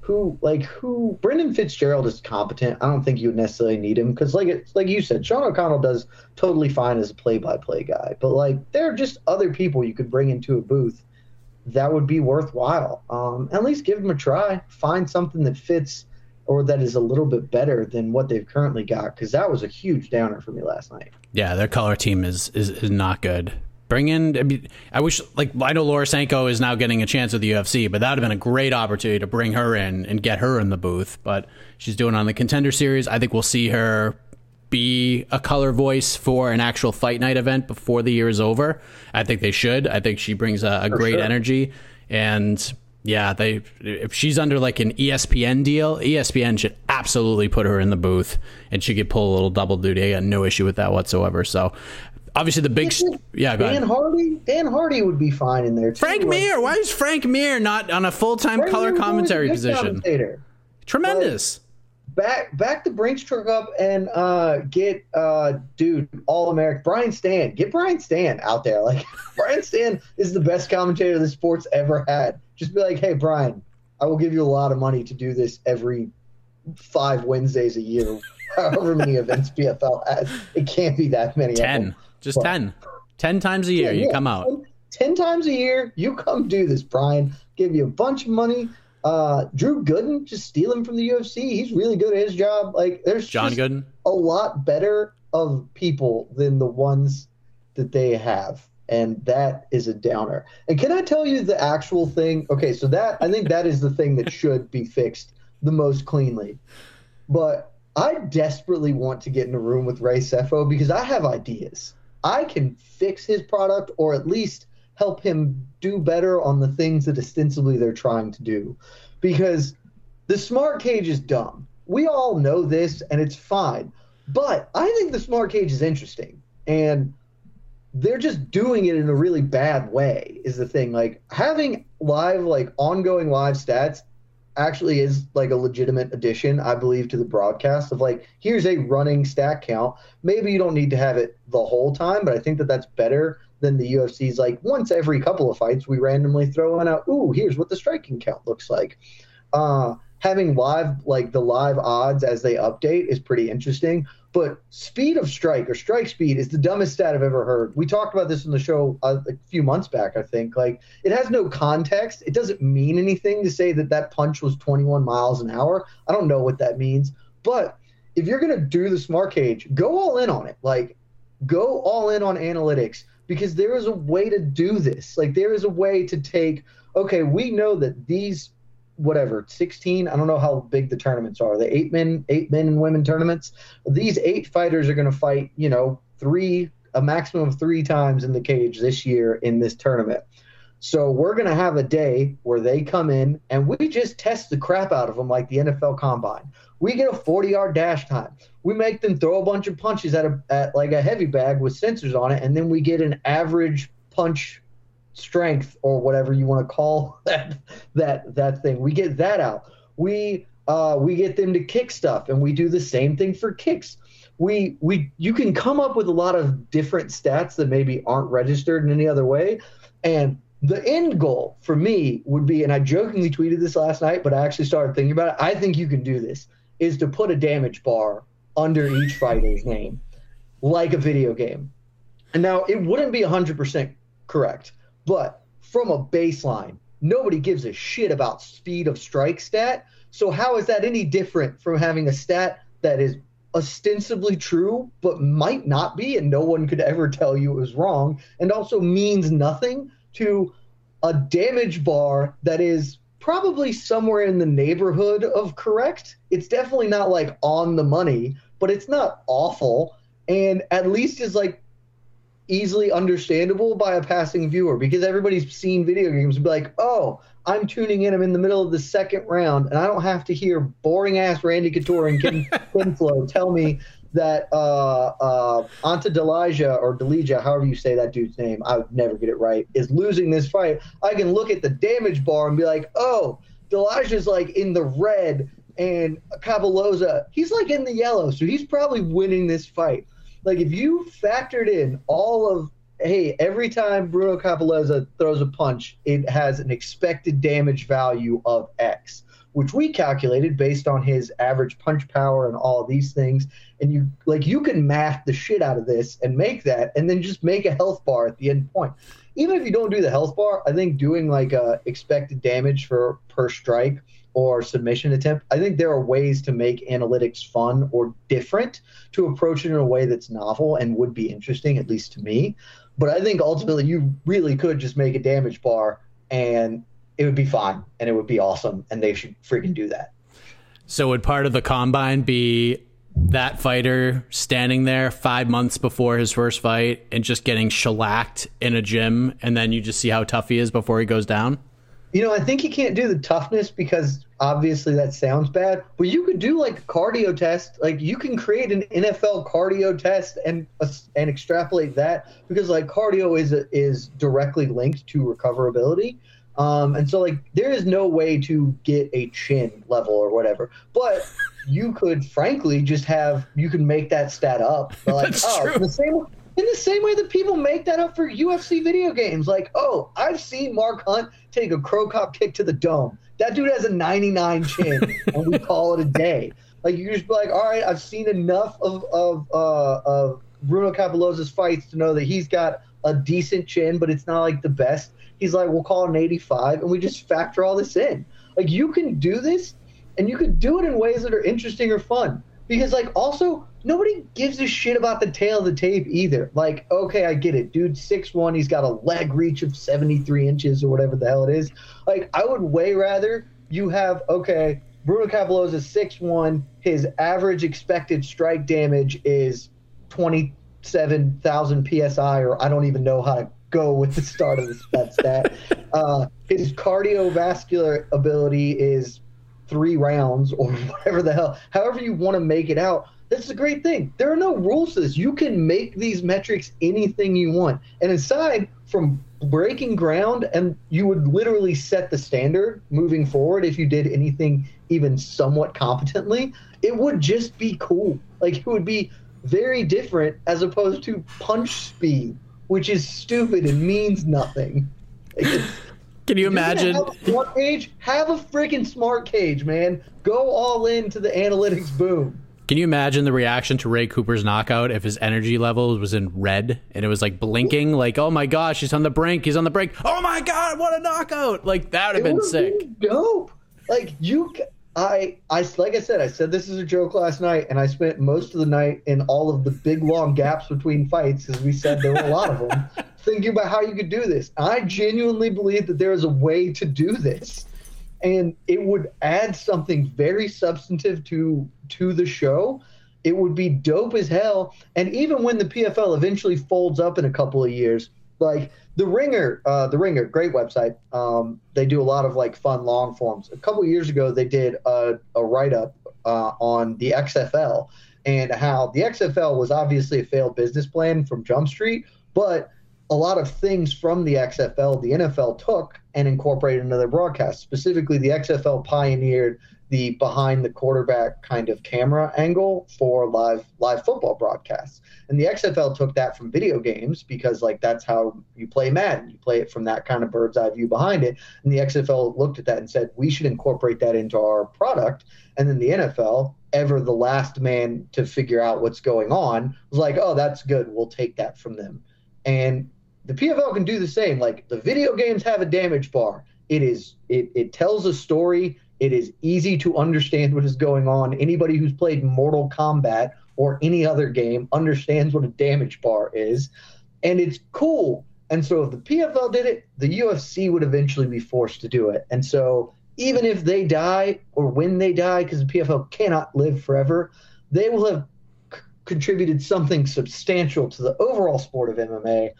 who like who Brendan Fitzgerald is competent. I don't think you would necessarily need him because like it's like you said, Sean O'Connell does totally fine as a play-by-play guy. But like there are just other people you could bring into a booth that would be worthwhile. Um, at least give them a try. Find something that fits or that is a little bit better than what they've currently got because that was a huge downer for me last night. Yeah, their color team is is, is not good. Bring in. I, mean, I wish, like, I know Laura Sanko is now getting a chance with the UFC, but that would have been a great opportunity to bring her in and get her in the booth. But she's doing on the contender series. I think we'll see her be a color voice for an actual fight night event before the year is over. I think they should. I think she brings a, a great sure. energy. And yeah, they if she's under like an ESPN deal, ESPN should absolutely put her in the booth and she could pull a little double duty. I got no issue with that whatsoever. So obviously the big yeah Dan ahead. Hardy Dan Hardy would be fine in there too. Frank Mir why is Frank Mir not on a full-time color commentary position tremendous back back the Brinks truck up and uh, get uh, dude all American Brian Stann get Brian Stann out there <laughs> like Brian Stann is the best commentator the sport's ever had just be like hey Brian I will give you a lot of money to do this every five Wednesdays a year <laughs> however many events PFL has. It can't be that many. Ten. Just but, 10. 10 times a year, yeah, you yeah, come out. 10, 10, times a year, you come do this, Brian. Give you a bunch of money. Uh, Drew Gooden, just steal him from the UFC. He's really good at his job. Like, there's John Gooden. a lot better of people than the ones that they have. And that is a downer. And can I tell you the actual thing? Okay, so that I think that is the thing that should be fixed the most cleanly. But I desperately want to get in a room with Ray Sefo because I have ideas. I can fix his product or at least help him do better on the things that ostensibly they're trying to do. Because the smart cage is dumb. We all know this and it's fine. But I think the smart cage is interesting. And they're just doing it in a really bad way is the thing like having live like ongoing live stats actually is like a legitimate addition i believe to the broadcast of like here's a running stat count. Maybe you don't need to have it the whole time but i think that that's better than the ufc's like once every couple of fights we randomly throw in out ooh here's what the striking count looks like. Uh having live like the live odds as they update is pretty interesting but speed of strike or strike speed is the dumbest stat I've ever heard. We talked about this on the show a, a few months back, I think. Like, it has no context. It doesn't mean anything to say that that punch was 21 miles an hour. I don't know what that means. But if you're going to do the smart cage, go all in on it. Like, go all in on analytics because there is a way to do this. Like, there is a way to take, okay, we know that these whatever 16 i don't know how big the tournaments are the eight men eight men and women tournaments. These eight fighters are going to fight you know three a maximum of three times in the cage this year in this tournament. So we're going to have a day where they come in and we just test the crap out of them like the nfl combine. We get a 40 yard dash time. We make them throw a bunch of punches at, a, at like a heavy bag with sensors on it and then we get an average punch strength or whatever you want to call <laughs> that that that thing. We get that out. We uh, we get them to kick stuff, and we do the same thing for kicks. We we you can come up with a lot of different stats that maybe aren't registered in any other way, and the end goal for me would be, and I jokingly tweeted this last night, but I actually started thinking about it. I think you can do this. Is to put a damage bar under each fighter's name, like a video game. And now it wouldn't be 100% correct but from a baseline, nobody gives a shit about speed of strike stat. So how is that any different from having a stat that is ostensibly true but might not be and no one could ever tell you it was wrong and also means nothing to a damage bar that is probably somewhere in the neighborhood of correct. It's definitely not like on the money, but it's not awful and at least is like easily understandable by a passing viewer because everybody's seen video games and be like, oh, I'm tuning in. I'm in the middle of the second round, and I don't have to hear boring ass Randy Couture and Ken <laughs> Quinflow tell me that uh, uh, Anta Delija or Delija, however you say that dude's name, I would never get it right, is losing this fight. I can look at the damage bar and be like, oh, Delija's like in the red, and Cappelozza, he's like in the yellow, so he's probably winning this fight like if you factored in all of hey, every time Bruno Cappelozza throws a punch, it has an expected damage value of X, which we calculated based on his average punch power and all these things. And you like you can math the shit out of this and make that, and then just make a health bar at the end point. Even if you don't do the health bar, I think doing like a expected damage for per strike or submission attempt. I think there are ways to make analytics fun or different to approach it in a way that's novel and would be interesting, at least to me. But I think ultimately you really could just make a damage bar and it would be fine and it would be awesome and they should freaking do that. So would part of the combine be that fighter standing there five months before his first fight and just getting shellacked in a gym and then you just see how tough he is before he goes down? You know, I think you can't do the toughness because obviously that sounds bad, but you could do like a cardio test. Like you can create an NFL cardio test and uh, and extrapolate that because like cardio is is directly linked to recoverability. Um, and so like there is no way to get a chin level or whatever, but <laughs> you could frankly just have you can make that stat up. Like, That's oh, true. the same in the same way that people make that up for UFC video games. Like, oh, I've seen Mark Hunt take a Cro Cop kick to the dome. That dude has a 99 chin, <laughs> and we call it a day. Like, you just be like, all right, I've seen enough of of uh, of Bruno Cappelozza's fights to know that he's got a decent chin, but it's not like the best. He's like, we'll call it an 85, and we just factor all this in. Like, you can do this, and you could do it in ways that are interesting or fun. Because, like, also, nobody gives a shit about the tale of the tape either. Like, okay, I get it. Dude, six one, he's got a leg reach of 73 inches or whatever the hell it is. Like, I would way rather you have, okay, Bruno Cappelozza is six one. His average expected strike damage is 27,000 psi, or I don't even know how to go with the start of this, <laughs> that stat. Uh, his cardiovascular ability is three rounds or <laughs> whatever the hell, however you want to make it out. That's a great thing. There are no rules to this. You can make these metrics anything you want. And aside from breaking ground, and you would literally set the standard moving forward if you did anything even somewhat competently, it would just be cool. Like it would be very different as opposed to punch speed, which is stupid and means nothing. Like, Can you imagine? Have a cage? Have a freaking smart cage, man. Go all in to the analytics boom. Can you imagine the reaction to Ray Cooper's knockout if his energy level was in red and it was like blinking, like, oh my gosh, he's on the brink, he's on the brink. Oh my god, what a knockout! Like that would have been sick. been dope. Like you, I, I like I said, I said this is a joke last night, and I spent most of the night in all of the big long gaps between fights, as we said there were a lot of them, <laughs> thinking about how you could do this. I genuinely believe that there is a way to do this, and it would add something very substantive to to the show. It would be dope as hell. And even when the PFL eventually folds up in a couple of years, like the Ringer, uh, the Ringer, great website. Um, they do a lot of like fun long forms. A couple years ago, they did a, a write up uh, on the XFL and how the XFL was obviously a failed business plan from Jump Street, but a lot of things from the XFL, the NFL took and incorporated into their broadcast. Specifically, the XFL pioneered the behind the quarterback kind of camera angle for live live football broadcasts. And the XFL took that from video games because like that's how you play Madden. You play it from that kind of bird's eye view behind it. And the XFL looked at that and said, we should incorporate that into our product. And then the NFL, ever the last man to figure out what's going on, was like, oh, that's good. We'll take that from them. And the PFL can do the same. Like the video games have a damage bar. It is it it tells a story. It is easy to understand what is going on. Anybody who's played Mortal Kombat or any other game understands what a damage bar is. And it's cool. And so if the PFL did it, the UFC would eventually be forced to do it. And so even if they die or when they die, because the PFL cannot live forever, they will have c- contributed something substantial to the overall sport of MMA.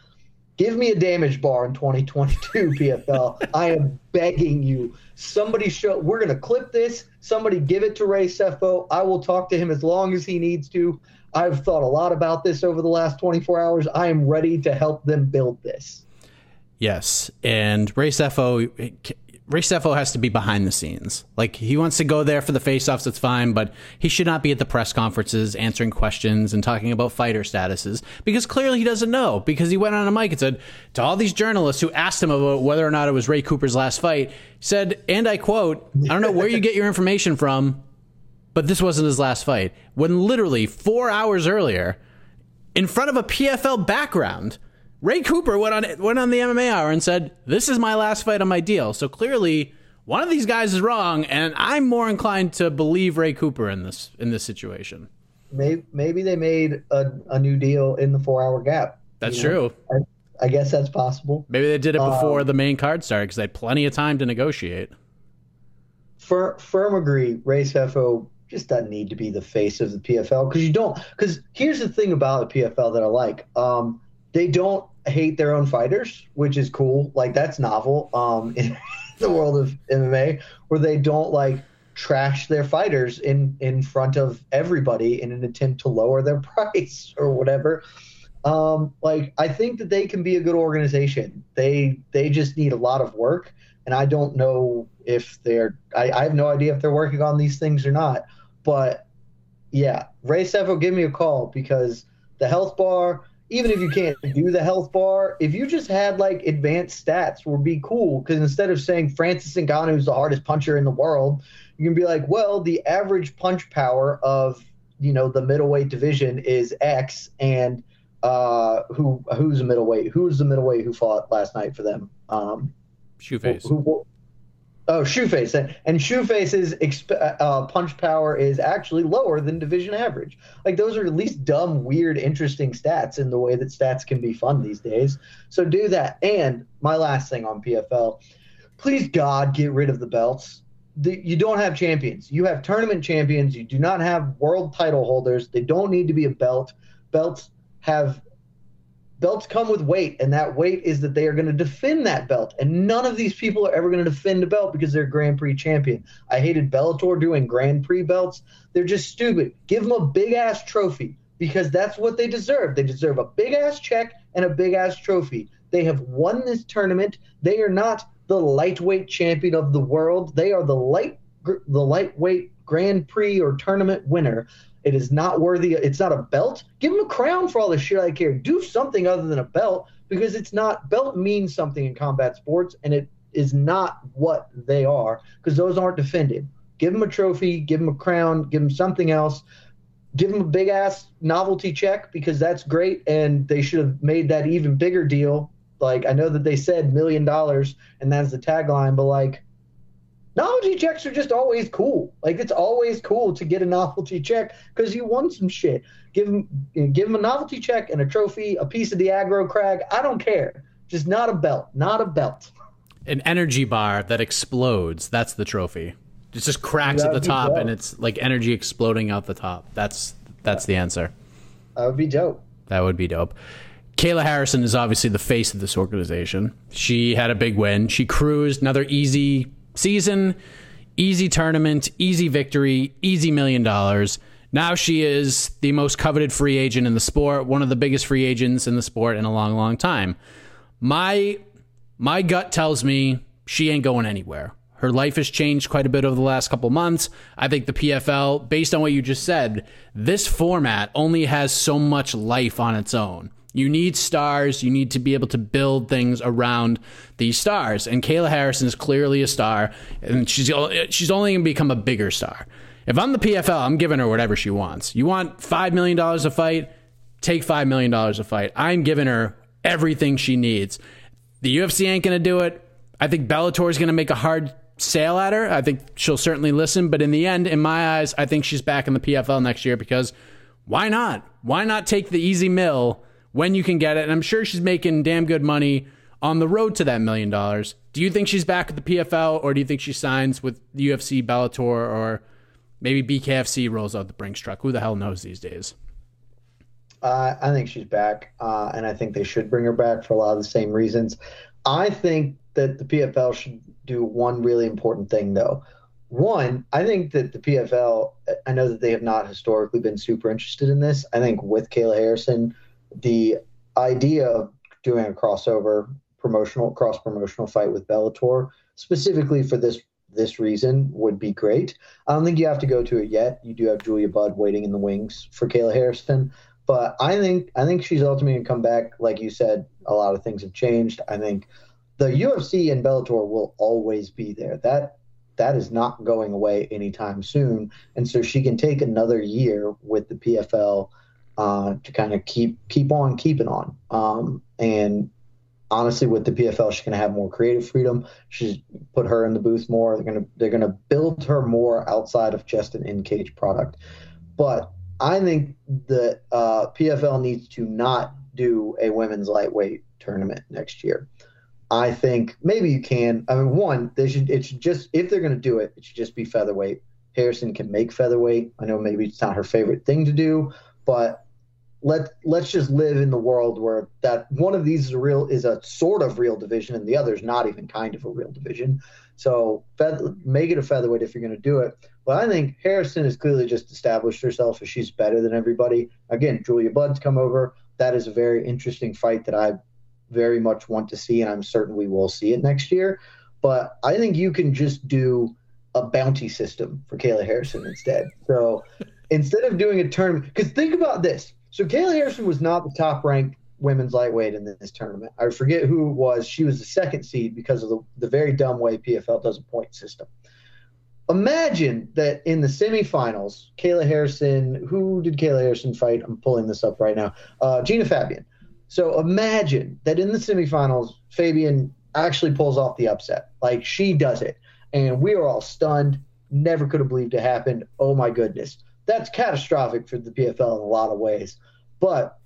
Give me a damage bar in 2022, <laughs> PFL. I am begging you. Somebody show. We're gonna clip this. Somebody give it to Ray Sefo. I will talk to him as long as he needs to. I've thought a lot about this over the last 24 hours. I am ready to help them build this. Yes, and Ray Sefo, Ray Sefo has to be behind the scenes. Like he wants to go there for the face-offs, that's fine, but he should not be at the press conferences answering questions and talking about fighter statuses because clearly he doesn't know. Because he went on a mic and said to all these journalists who asked him about whether or not it was Ray Cooper's last fight, said, and I quote, "I don't know where you get your information from, but this wasn't his last fight." When literally four hours earlier, in front of a PFL background. Ray Cooper went on went on the MMA Hour and said, "This is my last fight on my deal." So clearly, one of these guys is wrong, and I'm more inclined to believe Ray Cooper in this in this situation. Maybe, maybe they made a, a new deal in the four hour gap. That's true. I, I guess that's possible. Maybe they did it before Um, the main card started because they had plenty of time to negotiate. Fir- firm agree. Ray Sefo just doesn't need to be the face of the PFL because you don't. Because here's the thing about the PFL that I like. Um, they don't hate their own fighters, which is cool. Like that's novel. Um, in <laughs> the world of MMA, where they don't like trash their fighters in in front of everybody in an attempt to lower their <laughs> price or whatever. Um, like I think that they can be a good organization. They they just need a lot of work, and I don't know if they're. I, I have no idea if they're working on these things or not. But yeah, Ray Sefo, give me a call because the health bar. Even if you can't do the health bar, if you just had like advanced stats, would be cool. Because instead of saying Francis Ngannou is the hardest puncher in the world, you can be like, well, the average punch power of you know the middleweight division is X, and uh, who who's a middleweight? Who's the middleweight who fought last night for them? Um, Shoeface. who, who, oh, Shoeface, and, Shoeface's exp- uh, punch power is actually lower than division average. Like those are at least dumb, weird, interesting stats in the way that stats can be fun these days. So do that. And my last thing on PFL, please God, get rid of the belts. The, you don't have champions. You have tournament champions. You do not have world title holders. They don't need to be a belt. Belts have belts come with weight, and that weight is that they are going to defend that belt. And none of these people are ever going to defend a belt because they're Grand Prix champion. I hated Bellator doing Grand Prix belts. They're just stupid. Give them a big ass trophy because that's what they deserve. They deserve a big ass check and a big ass trophy. They have won this tournament. They are not the lightweight champion of the world. They are the light the lightweight Grand Prix or tournament winner. It is not worthy. It's not a belt. Give them a crown for all the shit I care. Do something other than a belt because it's not. Belt means something in combat sports, and it is not what they are because those aren't defended. Give them a trophy. Give them a crown. Give them something else. Give them a big ass novelty check because that's great, and they should have made that even bigger deal. Like I know that they said million dollars, and that's the tagline, but like novelty checks are just always cool. Like it's always cool to get a novelty check because you won some shit. Give him give him a novelty check and a trophy, a piece of the aggro crag. I don't care. Just not a belt. Not a belt. An energy bar that explodes. That's the trophy. It just cracks at the top, dope. and it's like energy exploding out the top. That's that's the answer. That would be dope. That would be dope. Kayla Harrison is obviously the face of this organization. She had a big win. She cruised another easy season, easy tournament, easy victory, easy million dollars. Now she is the most coveted free agent in the sport, one of the biggest free agents in the sport in a long, long time. My my gut tells me she ain't going anywhere. Her life has changed quite a bit over the last couple months. I think the PFL, based on what you just said, this format only has so much life on its own. You need stars. You need to be able to build things around these stars. And Kayla Harrison is clearly a star, and she's she's only going to become a bigger star. If I'm the PFL, I'm giving her whatever she wants. You want five million dollars a fight? Take five million dollars a fight. I'm giving her everything she needs. The UFC ain't going to do it. I think Bellator is going to make a hard sale at her. I think she'll certainly listen. But in the end, in my eyes, I think she's back in the PFL next year because why not? Why not take the easy mill? When you can get it. And I'm sure she's making damn good money on the road to that million dollars. Do you think she's back at the PFL, or do you think she signs with UFC, Bellator, or maybe BKFC rolls out the Brinks truck? Who the hell knows these days? Uh, I think she's back, uh, and I think they should bring her back for a lot of the same reasons. I think that the PFL should do one really important thing, though. One, I think that the PFL, I know that they have not historically been super interested in this. I think with Kayla Harrison, the idea of doing a crossover promotional cross promotional fight with Bellator specifically for this this reason would be great. I don't think you have to go to it yet. You do have Julia Budd waiting in the wings for Kayla Harrison, but I think I think she's ultimately gonna come back. Like you said, a lot of things have changed. I think the UFC and Bellator will always be there. That that is not going away anytime soon, and so she can take another year with the PFL uh, to kind of keep keep on keeping on. Um, and honestly, with the PFL, she's going to have more creative freedom. She's put her in the booth more. They're going to they're going to build her more outside of just an in cage product. But I think the uh, PFL needs to not do a women's lightweight tournament next year. I think maybe you can. I mean, one, they should it should just if they're going to do it, it should just be featherweight. Harrison can make featherweight. I know maybe it's not her favorite thing to do, but let let's just live in the world where that one of these is a real is a sort of real division and the other is not even kind of a real division. So feather, make it a featherweight if you're going to do it. But I think Harrison has clearly just established herself as she's better than everybody. Again, Julia Budd's come over. That is a very interesting fight that I very much want to see, and I'm certain we will see it next year. But I think you can just do a bounty system for Kayla Harrison instead. So instead of doing a tournament, because think about this. So Kayla Harrison was not the top ranked women's lightweight in this tournament. I forget who it was. She was the second seed because of the, the very dumb way PFL does a point system. Imagine that in the semifinals, Kayla Harrison, who did Kayla Harrison fight? I'm pulling this up right now. Uh, Genah Fabian. So imagine that in the semifinals, Fabian actually pulls off the upset. Like she does it. And we are all stunned. Never could have believed it happened. Oh my goodness that's catastrophic for the PFL in a lot of ways. But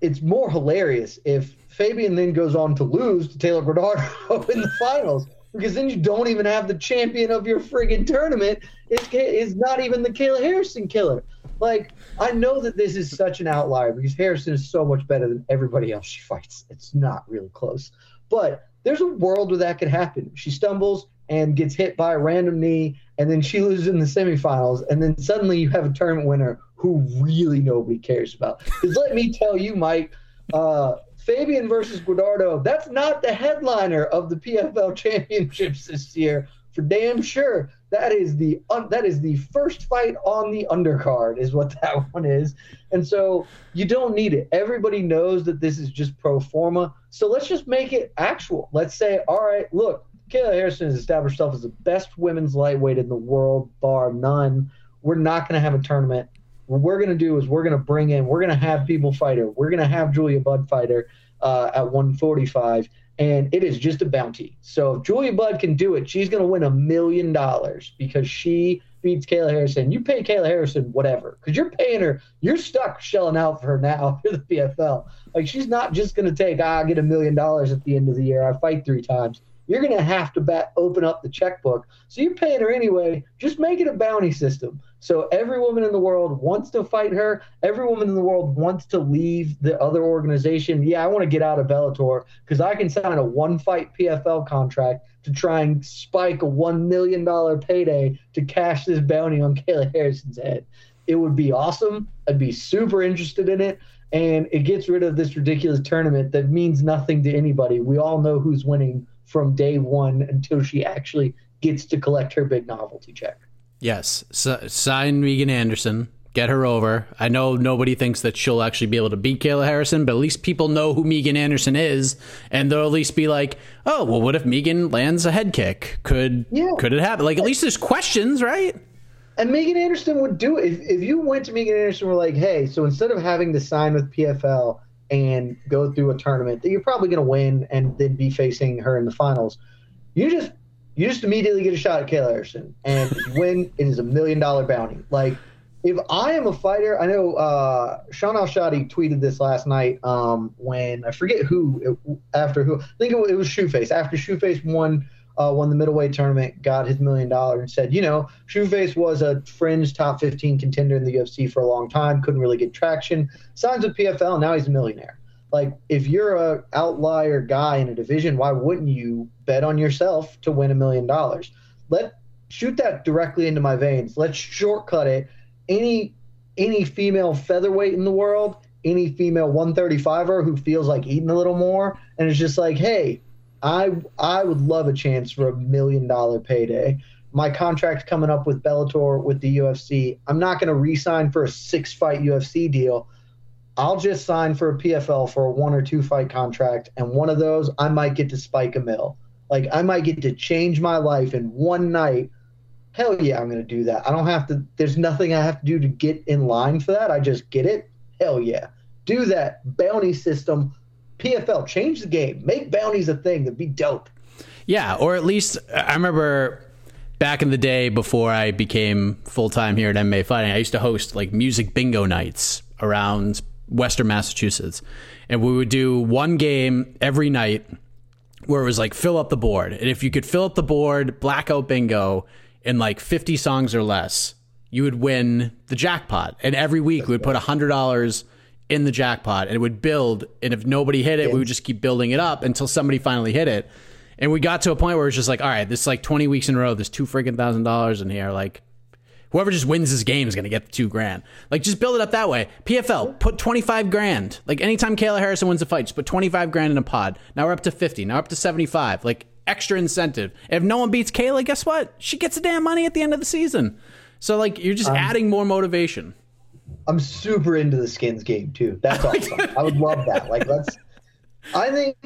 it's more hilarious if Fabian then goes on to lose to Taylor Guardado <laughs> in the finals because then you don't even have the champion of your friggin' tournament. It's, it's not even the Kayla Harrison killer. Like, I know that this is such an outlier because Harrison is so much better than everybody else she fights. It's not really close. But there's a world where that could happen. She stumbles and gets hit by a random knee, and then she loses in the semifinals, and then suddenly you have a tournament winner who really nobody cares about. Because let me tell you, Mike, uh, Fabian versus Guardado, that's not the headliner of the PFL <laughs> championships this year, for damn sure. That is the uh, that is the first fight on the undercard, is what <laughs> that one is. And so you don't need it. Everybody knows that this is just pro forma. So let's just make it actual. Let's say, all right, look, Kayla Harrison has established herself as the best women's lightweight in the world, bar none. We're not going to have a tournament. What we're going to do is we're going to bring in, we're going to have people fight her. We're going to have Julia Budd fight her uh, at 145, and it is just a bounty. So if Julia Budd can do it, she's going to win a million dollars because she beats Kayla Harrison. You pay Kayla Harrison whatever because you're paying her. You're stuck shelling out for her now <laughs> for the PFL. Like she's not just going to take, ah, I get a million dollars at the end of the year. I fight three times you're going to have to bat, open up the checkbook. So you're paying her anyway. Just make it a bounty system. So every woman in the world wants to fight her. Every woman in the world wants to leave the other organization. Yeah, I want to get out of Bellator because I can sign a one fight PFL contract to try and spike a $1 million payday to cash this bounty on Kayla Harrison's head. It would be awesome. I'd be super interested in it. And it gets rid of this ridiculous tournament that means nothing to anybody. We all know who's winning from day one until she actually gets to collect her big novelty check. Yes, sign Megan Anderson. Get her over. I know nobody thinks that she'll actually be able to beat Kayla Harrison, but at least people know who Megan Anderson is, and they'll at least be like, "Oh, well, what if Megan lands a head kick? Could yeah. could it happen?" Like at least there's questions, right? And Megan Anderson would do it if, if you went to Megan Anderson and were like, "Hey, so instead of having to sign with PFL, and go through a tournament that you're probably going to win and then be facing her in the finals. You just you just immediately get a shot at Kayla Harrison and you <laughs> win. It is a million dollar bounty. Like if I am a fighter, I know uh, Shaun Al-Shatti tweeted this last night um, when I forget who it, after who I think it, it was Shoeface after Shoeface won uh, won the middleweight tournament, got his million dollar, and said, you know, Shoeface was a fringe top 15 contender in the UFC for a long time, couldn't really get traction. Signs with PFL, now he's a millionaire. Like, if you're a outlier guy in a division, why wouldn't you bet on yourself to win a million dollars? Let shoot that directly into my veins. Let's shortcut it. Any any female featherweight in the world, any female 135er who feels like eating a little more, and it's just like, hey, I I would love a chance for a million dollar payday. My contract coming up with Bellator with the UFC. I'm not going to re-sign for a six fight UFC deal. I'll just sign for a PFL for a one or two fight contract, and one of those I might get to spike a mill. Like I might get to change my life in one night. Hell yeah, I'm going to do that. I don't have to. There's nothing I have to do to get in line for that. I just get it. Hell yeah, do that bounty system PFL, change the game, make bounties a thing. That'd be dope. Yeah, or at least I remember back in the day before I became full time here at MMA Fighting, I used to host like music bingo nights around Western Massachusetts, and we would do one game every night where it was like fill up the board, and if you could fill up the board, blackout bingo in like fifty songs or less, you would win the jackpot. And every week we would put hundred dollars in the jackpot and it would build. And if nobody hit it, we would just keep building it up until somebody finally hit it. And we got to a point where it's just like, all right, this is like 20 weeks in a row. There's two freaking thousand dollars in here. Like, whoever just wins this game is going to get the two grand. Like, just build it up that way. PFL, put 25 grand. Like, anytime Kayla Harrison wins a fight, just put 25 grand in a pod. Now we're up to 50. Now up to 75. Like, extra incentive. If no one beats Kayla, guess what? She gets the damn money at the end of the season. So, like, you're just um, adding more motivation. I'm super into the skins game too. That's <laughs> awesome. I would love that. Like let's. I think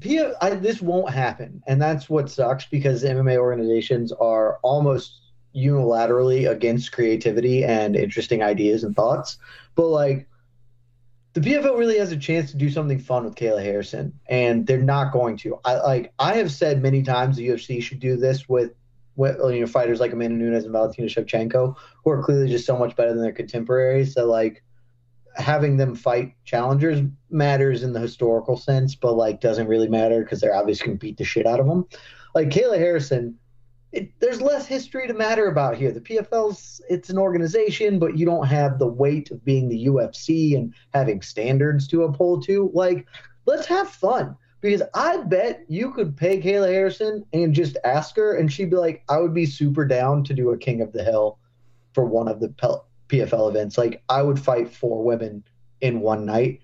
Pia, I, this won't happen, and that's what sucks because MMA organizations are almost unilaterally against creativity and interesting ideas and thoughts. But like, the PFL really has a chance to do something fun with Kayla Harrison, and they're not going to. I like I have said many times the UFC should do this with you know, fighters like Amanda Nunes and Valentina Shevchenko, who are clearly just so much better than their contemporaries. So like having them fight challengers matters in the historical sense, but like doesn't really matter because they're obviously going to beat the shit out of them. Like Kayla Harrison, it, there's less history to matter about here. The PFL's it's an organization, but you don't have the weight of being the UFC and having standards to uphold to. Like, let's have fun because I bet you could pay Kayla Harrison and just ask her, and she'd be like, "I would be super down to do a King of the Hill for one of the PFL events. Like, I would fight four women in one night."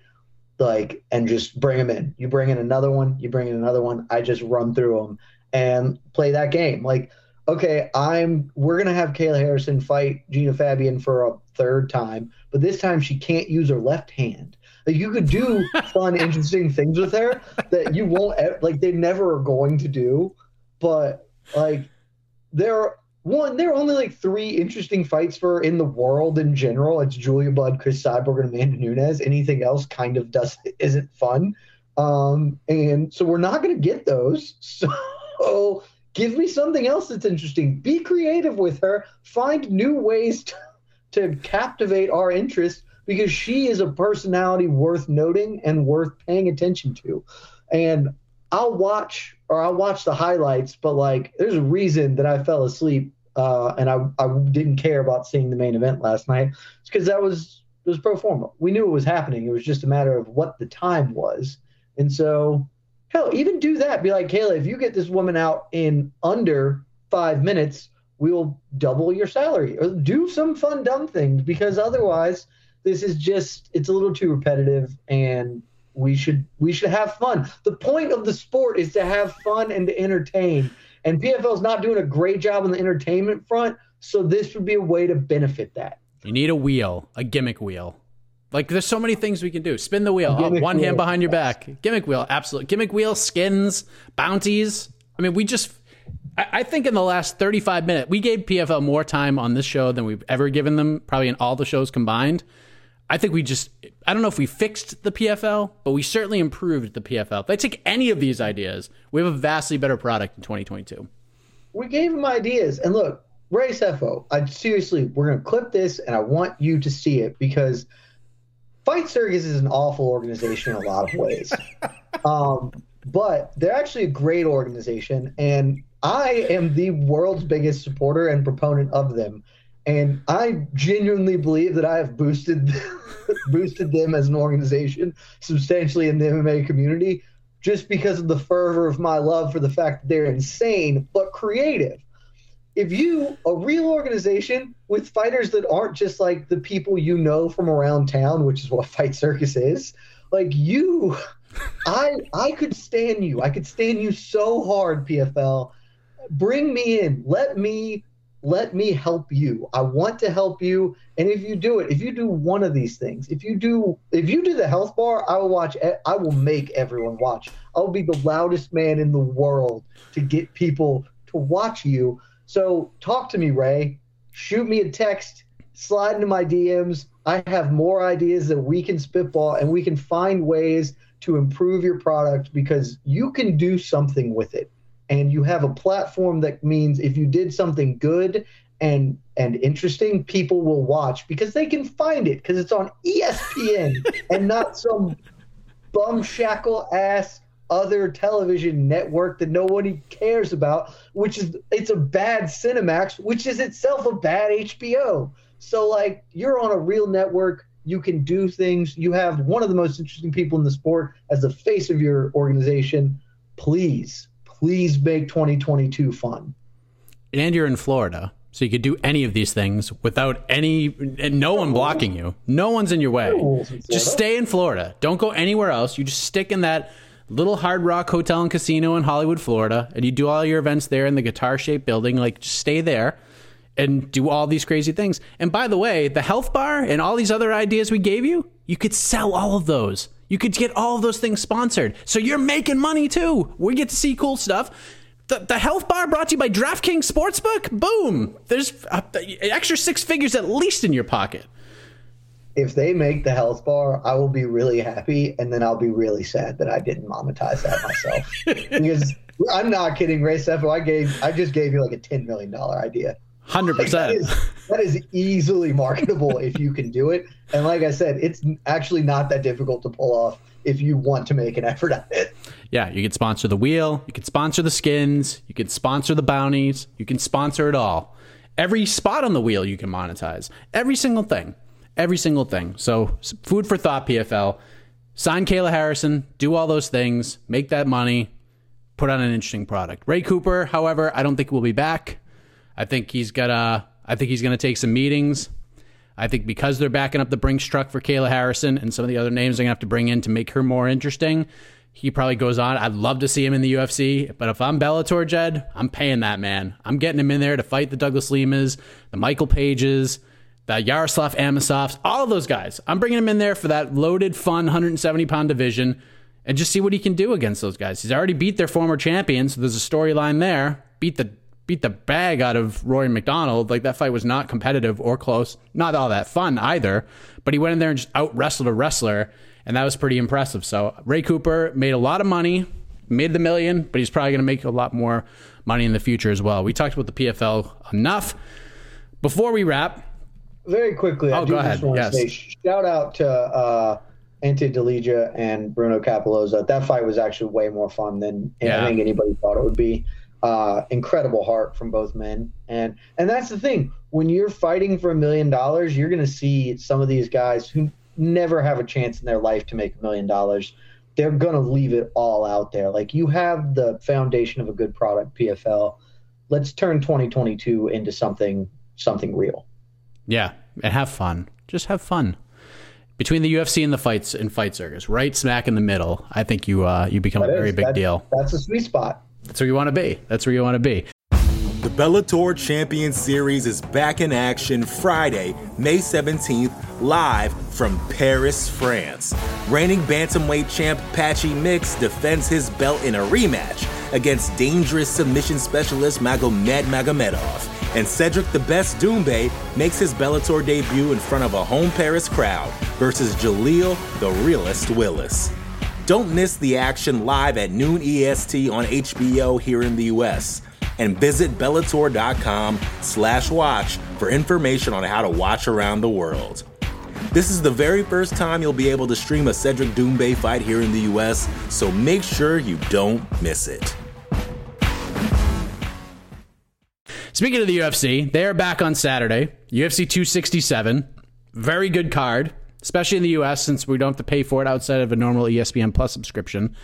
Like and just bring them in. You bring in another one. You bring in another one. I just run through them and play that game. Like, okay, I'm we're gonna have Kayla Harrison fight Genah Fabian for a third time, but this time she can't use her left hand. Like you could do <laughs> fun, interesting things with her that you won't like. They never are going to do, but like there are one, there are only like three interesting fights for in the world in general. It's Julia Budd, Cris Cyborg, and Amanda Nunes. Anything else kind of does isn't fun. Um, and so we're not going to get those. <laughs> So give me something else that's interesting. Be creative with her. Find new ways to, to captivate our interest because she is a personality worth noting and worth paying attention to. And I'll watch or I'll watch the highlights, but like there's a reason that I fell asleep uh, and I, I didn't care about seeing the main event last night. It's because that was it was pro forma. We knew it was happening. It was just a matter of what the time was. And so Hell, even do that. Be like, Kayla, if you get this woman out in under five minutes, we will double your salary. Or do some fun, dumb things because otherwise, this is just it's a little too repetitive and we should we should have fun. The point of the sport is to have fun and to entertain. And PFL is not doing a great job on the entertainment front, so this would be a way to benefit that. You need a wheel, a gimmick wheel. Like there's so many things we can do. Spin the wheel. Oh, one wheel. hand behind your back. Gimmick wheel. Absolutely. Gimmick wheel. Skins. Bounties. I mean, we just. I, I think in the last 35 minutes, we gave PFL more time on this show than we've ever given them, probably in all the shows combined. I think we just. I don't know if we fixed the PFL, but we certainly improved the PFL. If I take any of these ideas, we have a vastly better product in 2022. We gave them ideas, and look, Ray Sefo. I seriously, we're gonna clip this, and I want you to see it because Fight Circus is an awful organization in a lot of ways. <laughs> um, but they're actually a great organization, and I am the world's biggest supporter and proponent of them. And I genuinely believe that I have boosted <laughs> boosted them as an organization substantially in the MMA community just because of the fervor of my love for the fact that they're insane but creative. If you a real organization with fighters that aren't just like the people you know from around town which is what <laughs> fight circus is like you i i could stand you. I could stand you so hard pfl bring me in. Let me let me help you i want to help you and if you do it if you do one of these things if you do if you do the health bar i will watch i will make everyone watch i'll be the loudest man in the world to get people to watch you so talk to me, Ray. Shoot me a text, slide into my DMs. I have more ideas that we can spitball and we can find ways to improve your product because you can do something with it. And you have a platform that means if you did something good and and interesting, people will watch because they can find it because it's on ESPN <laughs> and not some bumshackle ass other television network that nobody cares about, which is it's a bad Cinemax, which is itself a bad HBO. So like you're on a real network, you can do things. You have one of the most interesting people in the sport as the face of your organization. Please, please make 2022 fun. And you're in Florida. So you could do any of these things without any no one blocking you. No one's in your way. Just stay in Florida. Don't go anywhere else. You just stick in that little Hard Rock Hotel and Casino in Hollywood, Florida, and you do all your events there in the guitar shaped building. Like, just stay there and do all these crazy things. And by the way, the health bar and all these other ideas we gave you, you could sell all of those. You could get all of those things sponsored. So you're making money too. We get to see cool stuff. The, the health bar brought to you by DraftKings Sportsbook. Boom. There's uh, extra six figures at least in your pocket if they make the health bar, I will be really happy, and then I'll be really sad that I didn't monetize that myself. <laughs> because I'm not kidding, Ray Sefo. I gave, I just gave you like a ten million dollar idea. Hundred percent. That is easily marketable if you can do it. And like I said, it's actually not that difficult to pull off if you want to make an effort at it. Yeah, you can sponsor the wheel, you can sponsor the skins, you can sponsor the bounties, you can sponsor it all. Every spot on the wheel you can monetize. Every single thing. Every single thing. So, food for thought, PFL. Sign Kayla Harrison, do all those things, make that money, put on an interesting product. Ray Cooper, however, I don't think will be back. I think he's gonna I think he's gonna take some meetings. I think because they're backing up the Brinks truck for Kayla Harrison and some of the other names they're gonna have to bring in to make her more interesting, he probably goes on. I'd love to see him in the UFC, but if I'm Bellator, Jed, I'm paying that man. I'm getting him in there to fight the Douglas Limas, the Michael Pages, the Yaroslav Amosovs, all of those guys. I'm bringing him in there for that loaded, fun 170 pound division and just see what he can do against those guys. He's already beat their former champions, so there's a storyline there. Beat the beat the bag out of Rory MacDonald. Like that fight was not competitive or close, not all that fun either. But he went in there and just out wrestled a wrestler and that was pretty impressive. So Ray Cooper made a lot of money, made the million, but he's probably going to make a lot more money in the future as well. We talked about the PFL enough. Before we wrap, very quickly, oh, I do go just ahead. want yes. say shout out to uh, Ante Delija and Bruno Cappelozza. That fight was actually way more fun than Yeah. I think anybody thought it would be. Uh, incredible heart from both men, and and that's the thing. When you're fighting for a million dollars, you're going to see some of these guys who never have a chance in their life to make a million dollars. They're going to leave it all out there. Like you have the foundation of a good product, PFL. Let's turn 2022 into something something real. Yeah, and have fun. Just have fun. Between the UFC and the fights and fight circus, right smack in the middle, I think you uh, you become That a very is- big that- deal. That's a sweet spot. That's where you want to be. That's where you want to be. The Bellator Champion Series is back in action Friday, May 17th, live from Paris, France. Reigning bantamweight champ Patchy Mix defends his belt in a rematch against dangerous submission specialist Magomed Magomedov. And Cedric the Best Doumbé makes his Bellator debut in front of a home Paris crowd versus Jaleel the Realist Willis. Don't miss the action live at noon EST on HBO here in the US. And visit Bellator.com slash watch for information on how to watch around the world. This is the very first time you'll be able to stream a Cedric Doumbé fight here in the US, so make sure you don't miss it. Speaking of the UFC, they are back on Saturday. UFC 267. Very good card, especially in the US since we don't have to pay for it outside of a normal ESPN Plus subscription.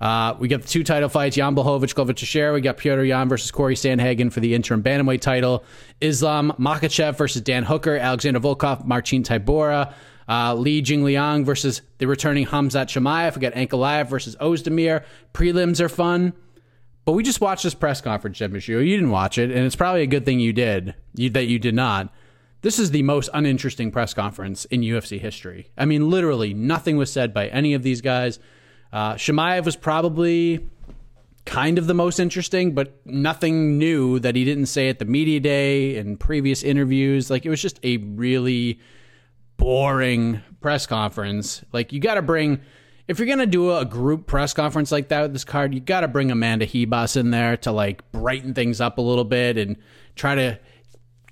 Uh, we got the two title fights: Jan Blachowicz, Glover Teixeira. We got Piotr Yan versus Cory Sandhagen for the interim bantamweight title. Islam Makhachev versus Dan Hooker. Alexander Volkov, Marcin Tybura. Uh, Li Jingliang versus the returning Khamzat Chimaev. We got Ankalaev versus Oezdemir. Prelims are fun. But we just watched this press conference, Jed Meshew. You didn't watch it, and it's probably a good thing you did, you, that you did not. This is the most uninteresting press conference in UFC history. I mean, literally, nothing was said by any of these guys. Uh, Chimaev was probably kind of the most interesting, but nothing new that he didn't say at the media day and previous interviews. Like, it was just a really boring press conference. Like, you got to bring if you're gonna do a group press conference like that with this card, you got to bring Amanda Hebus in there to like brighten things up a little bit and try to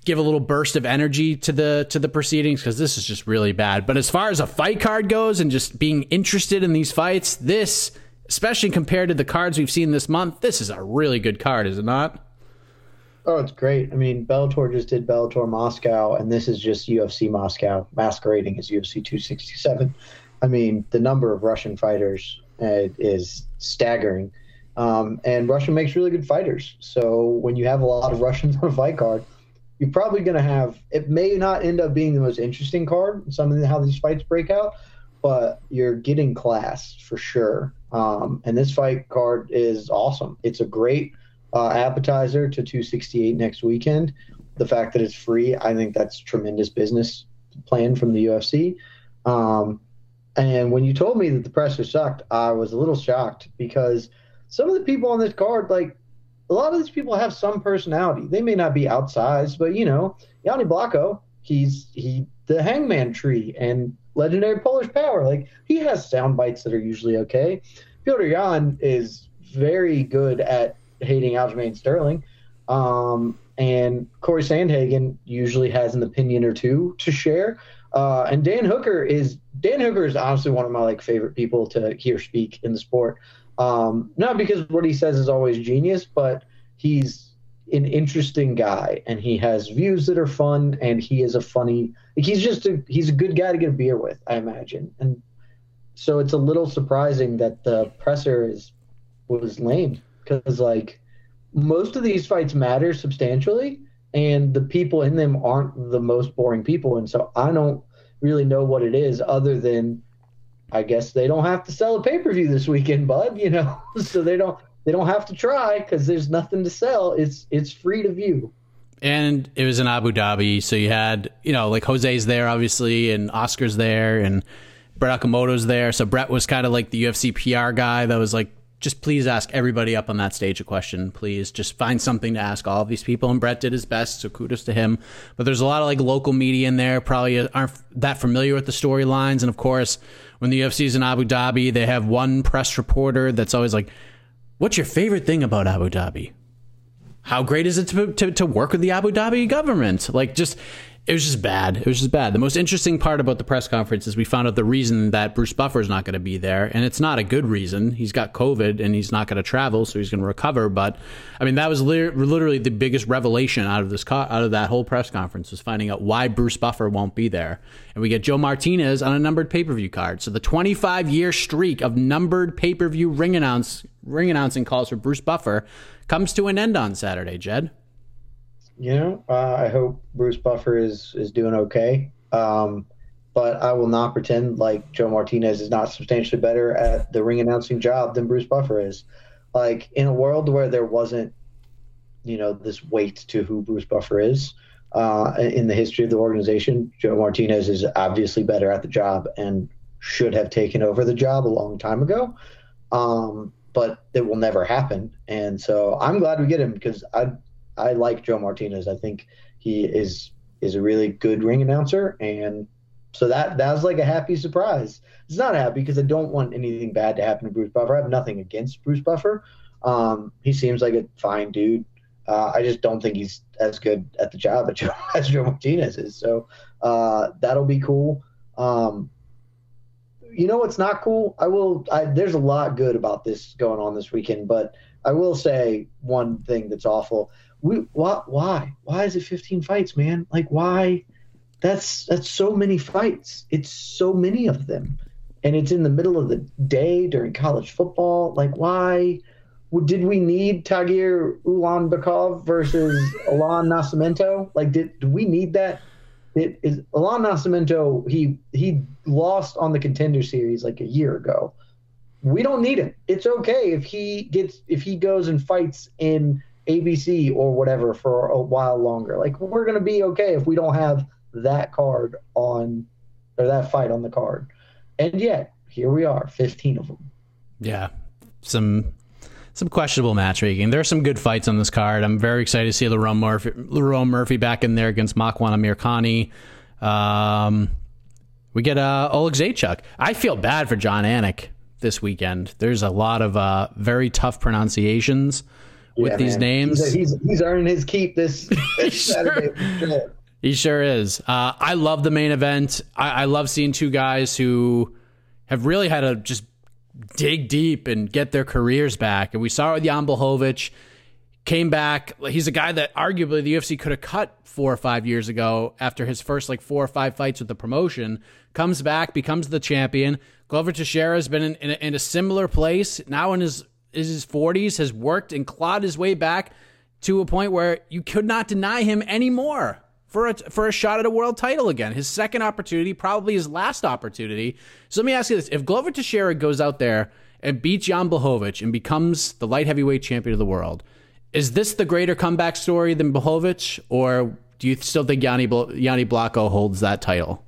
give a little burst of energy to the to the proceedings because this is just really bad. But as far as a fight card goes and just being interested in these fights, this, especially compared to the cards we've seen this month, this is a really good card, is it not? Oh, it's great. I mean, Bellator just did Bellator Moscow, and this is just UFC Moscow masquerading as UFC 267. I mean, the number of Russian fighters uh, is staggering. Um, and Russia makes really good fighters. So when you have a lot of Russians on a fight card, you're probably going to have. It may not end up being the most interesting card. Some of the, how these fights break out, but you're getting class for sure. Um, and this fight card is awesome. It's a great uh, appetizer to 268 next weekend. The fact that it's free, I think that's tremendous business plan from the UFC. Um, and when you told me that the presser sucked, I was a little shocked because some of the people on this card, like a lot of these people have some personality. They may not be outsized, but you know, Yanni Blacko, he's he the hangman tree and legendary Polish power. Like he has sound bites that are usually okay. Piotr Yan is very good at hating Aljamain Sterling. Um, and Cory Sandhagen usually has an opinion or two to share. Uh, and Dan Hooker is Dan Hooker is honestly one of my like favorite people to hear speak in the sport. Um, not because what he says is always genius, but he's an interesting guy and he has views that are fun and he is a funny he's just a he's a good guy to get a beer with, I imagine. And so it's a little surprising that the presser is was lame because like most of these fights matter substantially and the people in them aren't the most boring people and so I don't really know what it is other than I guess they don't have to sell a pay-per-view this weekend, bud, you know. <laughs> so they don't they don't have to try cuz there's nothing to sell. It's it's free to view. And it was in Abu Dhabi, so you had, you know, like Jose's there obviously and Oscar's there and Brett Okamoto's there. So Brett was kind of like the UFC PR guy that was like just please ask everybody up on that stage a question, please. Just find something to ask all of these people. And Brett did his best, so kudos to him. But there's a lot of like local media in there, probably aren't that familiar with the storylines. And of course, when the UFC is in Abu Dhabi, they have one press reporter that's always like, What's your favorite thing about Abu Dhabi? How great is it to, to, to work with the Abu Dhabi government? Like, just it was just bad. It was just bad. The most interesting part about the press conference is we found out the reason that Bruce Buffer is not going to be there, and it's not a good reason. He's got COVID and he's not going to travel, so he's going to recover. But I mean, that was literally the biggest revelation out of this co- out of that whole press conference was finding out why Bruce Buffer won't be there, and we get Joe Martinez on a numbered pay per view card. So the 25 year streak of numbered pay per view ring announce ring announcing calls for Bruce Buffer comes to an end on Saturday. Jed you know, uh, I hope Bruce Buffer is is doing okay. Um, but I will not pretend like Joe Martinez is not substantially better at the ring announcing job than Bruce Buffer is. Like in a world where there wasn't, you know, this weight to who Bruce Buffer is uh, in the history of the organization, Joe Martinez is obviously better at the job and should have taken over the job a long time ago. Um, but it will never happen. And so I'm glad we get him because I I like Joe Martinez. I think he is is a really good ring announcer, and so that that was like a happy surprise. It's not happy because I don't want anything bad to happen to Bruce Buffer. I have nothing against Bruce Buffer. Um, he seems like a fine dude. Uh, I just don't think he's as good at the job as <laughs> Joe, as Joe Martinez is. So uh, that'll be cool. Um, you know what's not cool? I will. I, there's a lot good about this going on this weekend, but I will say one thing that's awful we why why? Why is it 15 fights man? Like why? That's that's so many fights. It's so many of them. And it's in the middle of the day during college football. Like why did we need Tagir Ulanbekov versus <laughs> Allan Nascimento? Like did, do we need that? It is Allan Nascimento he he lost on the contender series like a year ago. We don't need him. It's okay if he gets if he goes and fights in ABC or whatever for a while longer. Like we're gonna be okay if we don't have that card on or that fight on the card. And yet here we are, 15 of them. Yeah, some some questionable matchmaking. There are some good fights on this card. I'm very excited to see Lerone Murphy, Lerone Murphy back in there against Makwan Amirkhani. Um, we get uh, Oleg Zaychuk. I feel bad for Jon Anik this weekend. There's a lot of uh, very tough pronunciations with yeah, these man. names. He's, he's, he's earning his keep this, <laughs> this Saturday. Sure. He sure is. Uh, I love the main event. I, I, love seeing two guys who have really had to just dig deep and get their careers back. And we saw it with Jan Blachowicz. Came back. He's a guy that arguably the UFC could have cut four or five years ago after his first like four or five fights with the promotion. Comes back, becomes the champion. Glover Teixeira has been in, in, a, in a similar place now in his is his 40s, has worked and clawed his way back to a point where you could not deny him anymore for a, for a shot at a world title again. His second opportunity, probably his last opportunity. So let me ask you this. If Glover Teixeira goes out there and beats Jan Blachowicz and becomes the light heavyweight champion of the world, is this the greater comeback story than Blachowicz, or do you still think Yanni, Yanni Blocko holds that title?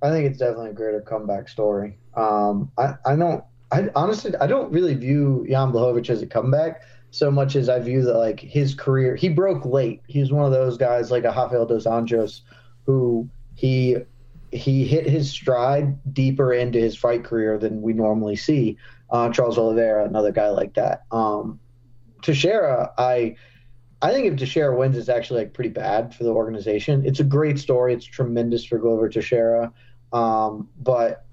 I think it's definitely a greater comeback story. Um, I, I don't I honestly I don't really view Jan Blachowicz as a comeback so much as I view that like his career. He broke late. He's one of those guys like a Rafael dos Anjos who he he hit his stride deeper into his fight career than we normally see. Uh, Charles Oliveira, another guy like that. Um, Teixeira, I I think if Teixeira wins, it's actually like pretty bad for the organization. It's a great story. It's tremendous for Glover Teixeira. Um, but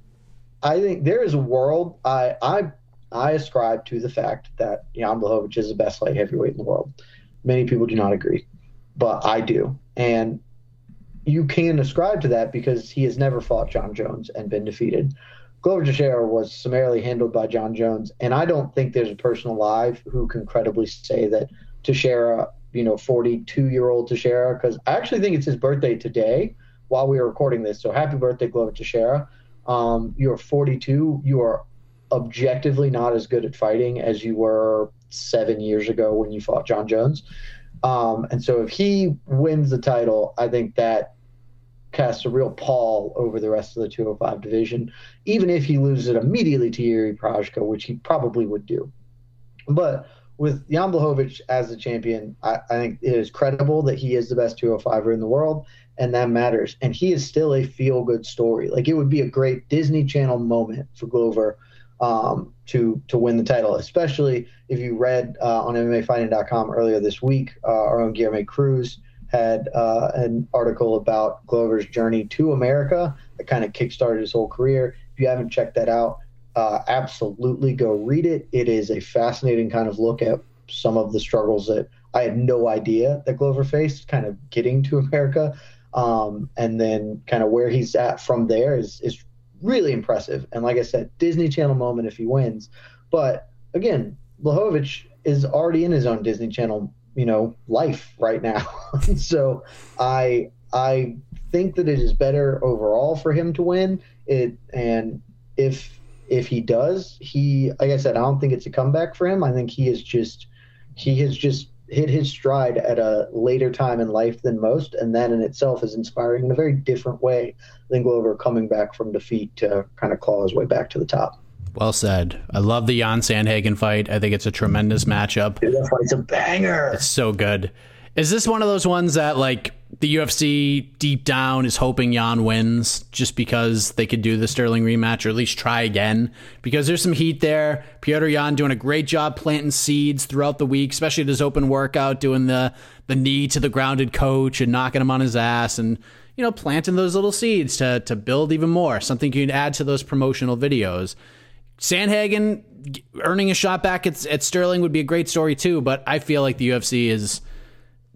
I think there is a world. I I I ascribe to the fact that Jan Blachowicz is the best light heavyweight in the world. Many people do not agree, but I do. And you can ascribe to that because he has never fought Jon Jones and been defeated. Glover Teixeira was summarily handled by Jon Jones, and I don't think there's a person alive who can credibly say that Teixeira, you know, 42 year old Teixeira, because I actually think it's his birthday today while we are recording this. So happy birthday, Glover Teixeira. Um, you're 42. You are objectively not as good at fighting as you were seven years ago when you fought Jon Jones. Um, and so if he wins the title, I think that casts a real pall over the rest of the 205 division, even if he loses it immediately to Jiri Prochazka, which he probably would do. But with Jan Blachowicz as the champion, I, I, think it is credible that he is the best 205er in the world, and that matters. And he is still a feel good story. Like it would be a great Disney Channel moment for Glover um, to to win the title, especially if you read uh, on MMAfighting.com earlier this week. Uh, our own Guilherme Cruz had uh, an article about Glover's journey to America that kind of kickstarted his whole career. If you haven't checked that out, uh, absolutely go read it. It is a fascinating kind of look at some of the struggles that I had no idea that Glover faced, kind of getting to America. Um, and then kind of where he's at from there is is really impressive. And like I said, Disney Channel moment if he wins. But again, Blachowicz is already in his own Disney Channel, you know, life right now. <laughs> so I I think that it is better overall for him to win. It and if if he does, he like I said, I don't think it's a comeback for him. I think he is just he has just hit his stride at a later time in life than most, and that in itself is inspiring in a very different way than Glover coming back from defeat to kind of claw his way back to the top. Well said. I love the Yan Sandhagen fight. I think it's a tremendous matchup. Dude, that fight's a banger. It's so good. Is this one of those ones that like the UFC deep down is hoping Yan wins just because they could do the Sterling rematch or at least try again? Because there's some heat there. Petr Yan doing a great job planting seeds throughout the week, especially at his open workout, doing the the knee to the grounded coach and knocking him on his ass and you know planting those little seeds to to build even more. Something you can add to those promotional videos. Sandhagen earning a shot back at, at Sterling would be a great story too, but I feel like the UFC is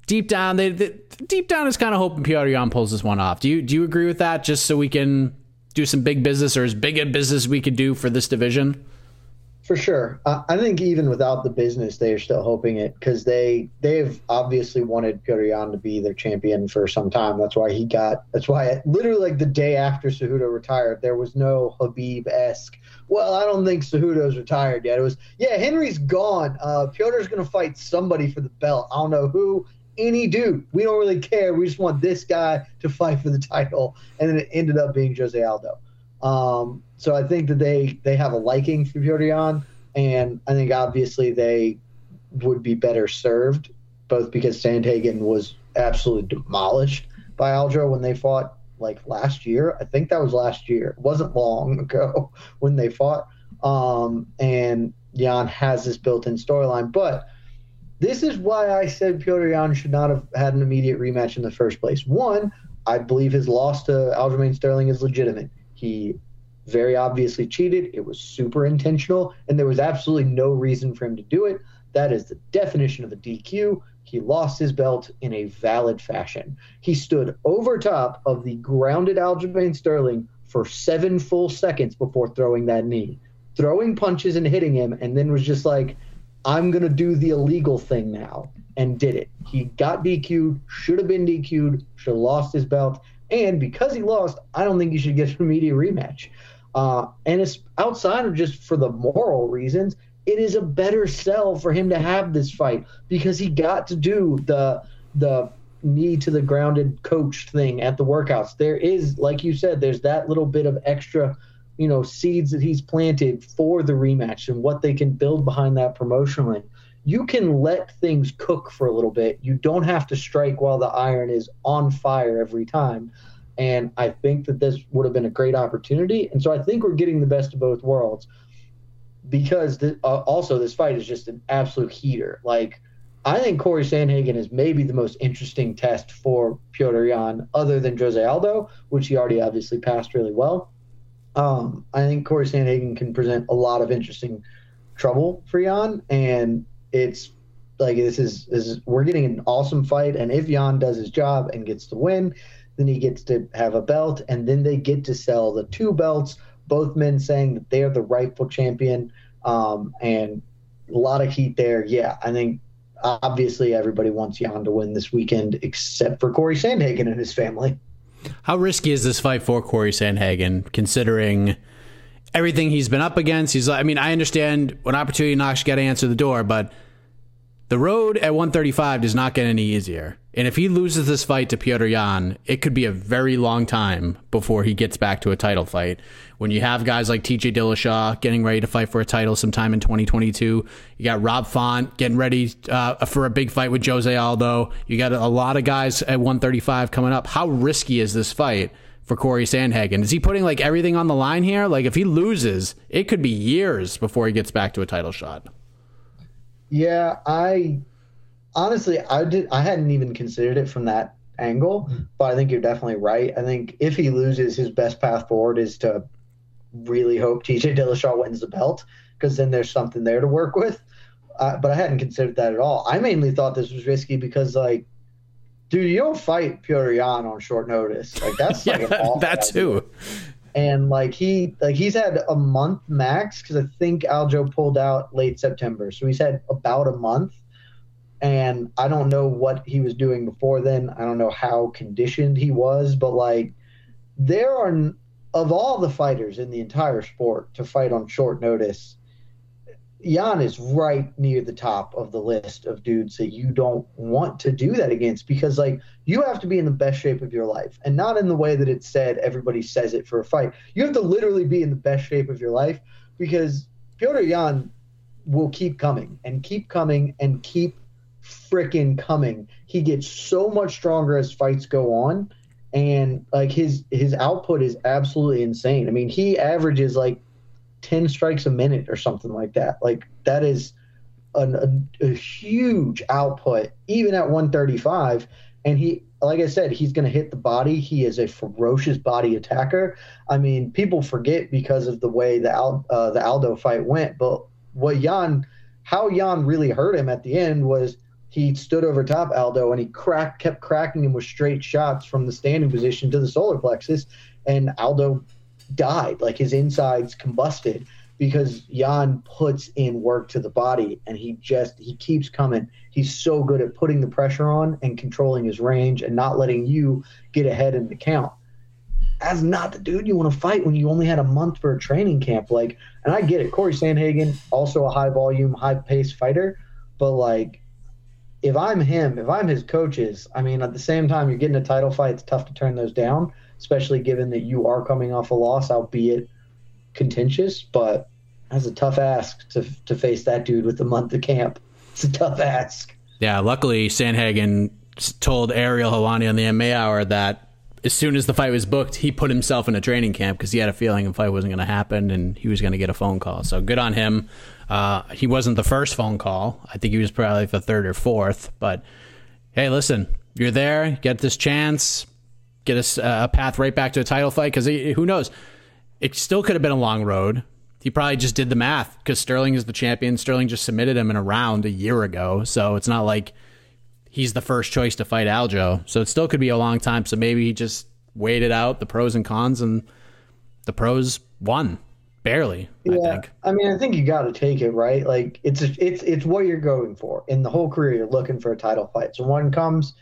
deep down, they, they deep down is kind of hoping Petr Yan pulls this one off. Do you do you agree with that? Just so we can do some big business or as big a business we could do for this division. For sure, uh, I think even without the business, they are still hoping it because they they've obviously wanted Petr Yan to be their champion for some time. That's why he got. That's why literally like the day after Cejudo retired, there was no Khabib esque. Well, I don't think Cejudo's retired yet. It was yeah, Henry's gone. Uh, Petr's gonna fight somebody for the belt. I don't know who any dude. We don't really care. We just want this guy to fight for the title. And then it ended up being Jose Aldo. Um, so I think that they they have a liking for Yan, and I think obviously they would be better served, both because Sandhagen was absolutely demolished by Aldo when they fought like last year. I think that was last year. It wasn't long <laughs> ago when they fought. Um, and Yan has this built-in storyline, but this is why I said Piotr Yan should not have had an immediate rematch in the first place. One, I believe his loss to Aljamain Sterling is legitimate. He very obviously cheated. It was super intentional, and there was absolutely no reason for him to do it. That is the definition of a DQ. He lost his belt in a valid fashion. He stood over top of the grounded Aljamain Sterling for seven full seconds before throwing that knee, throwing punches and hitting him, and then was just like, I'm going to do the illegal thing now, and did it. He got DQ'd, should have been DQ'd, should have lost his belt. And because he lost, I don't think he should get an immediate rematch. Uh, and it's outside of just for the moral reasons, it is a better sell for him to have this fight because he got to do the the knee to the grounded coach thing at the workouts. There is, like you said, there's that little bit of extra you know seeds that he's planted for the rematch and what they can build behind that promotionally you can let things cook for a little bit. You don't have to strike while the iron is on fire every time. And i think that this would have been a great opportunity. And so i think we're getting the best of both worlds because the, uh, also this fight is just an absolute heater. Like I think Cory Sandhagen is maybe the most interesting test for Piotr Yan, other than Jose Aldo, which he already obviously passed really well. Um, I think Cory Sandhagen can present a lot of interesting trouble for Yan, and it's like this is, is we're getting an awesome fight, and if Yan does his job and gets the win, then he gets to have a belt, and then they get to sell the two belts. Both men saying that they are the rightful champion, um, and a lot of heat there. Yeah, I think obviously everybody wants Yan to win this weekend, except for Cory Sandhagen and his family. How risky is this fight for Cory Sandhagen, considering everything he's been up against? He's, I mean, I understand when opportunity knocks, you got to answer the door, but the road at 135 does not get any easier. And if he loses this fight to Petr Yan, it could be a very long time before he gets back to a title fight. When you have guys like TJ Dillashaw getting ready to fight for a title sometime in 2022, you got Rob Font getting ready uh, for a big fight with Jose Aldo. You got a lot of guys at 135 coming up. How risky is this fight for Cory Sandhagen? Is he putting like everything on the line here? Like if he loses, it could be years before he gets back to a title shot. Yeah, I honestly I did I hadn't even considered it from that angle, but I think you're definitely right. I think if he loses, his best path forward is to really hope TJ Dillashaw wins the belt because then there's something there to work with. Uh, but I hadn't considered that at all. I mainly thought this was risky because like, dude, you don't fight Petr Yan on short notice. Like that's yeah, like an <laughs> that too. And like he like he's had a month max because I think Aljo pulled out late September, so he's had about a month. And I don't know what he was doing before then. I don't know how conditioned he was, but like there are of all the fighters in the entire sport to fight on short notice, Yan is right near the top of the list of dudes that you don't want to do that against because like you have to be in the best shape of your life and not in the way that it's said everybody says it for a fight. You have to literally be in the best shape of your life because Petr Yan will keep coming and keep coming and keep freaking coming. He gets so much stronger as fights go on and like his his output is absolutely insane. I mean, he averages like 10 strikes a minute or something like that. Like that is an, a, a huge output even at 135 and he like I said, he's going to hit the body. He is a ferocious body attacker. I mean, people forget because of the way the Al, uh, the Aldo fight went, but what Yan, how Yan really hurt him at the end was he stood over top Aldo and he cracked, kept cracking him with straight shots from the standing position to the solar plexus, and Aldo died. Like his insides combusted because Yan puts in work to the body and he just he keeps coming. He's so good at putting the pressure on and controlling his range and not letting you get ahead in the count. As not the dude you want to fight when you only had a month for a training camp. Like, and I get it. Cory Sandhagen, also a high volume, high pace fighter, but like if I'm him, if I'm his coaches, I mean, at the same time, you're getting a title fight. It's tough to turn those down, especially given that you are coming off a loss, albeit contentious. But that's a tough ask to to face that dude with a month of camp. It's a tough ask. Yeah, luckily Sandhagen told Ariel Helwani on the MMA Hour that as soon as the fight was booked, he put himself in a training camp because he had a feeling the fight wasn't going to happen and he was going to get a phone call. So good on him. Uh, he wasn't the first phone call. I think he was probably the third or fourth. But hey, listen, you're there, get this chance, get us a path right back to a title fight because who knows? It still could have been a long road. He probably just did the math because Sterling is the champion. Sterling just submitted him in a round a year ago. So it's not like he's the first choice to fight Aljo. So it still could be a long time. So maybe he just waited out the pros and cons and the pros won barely. Yeah, I think. I mean, I think you got to take it right. Like it's it's it's what you're going for in the whole career. You're looking for a title fight. So one comes,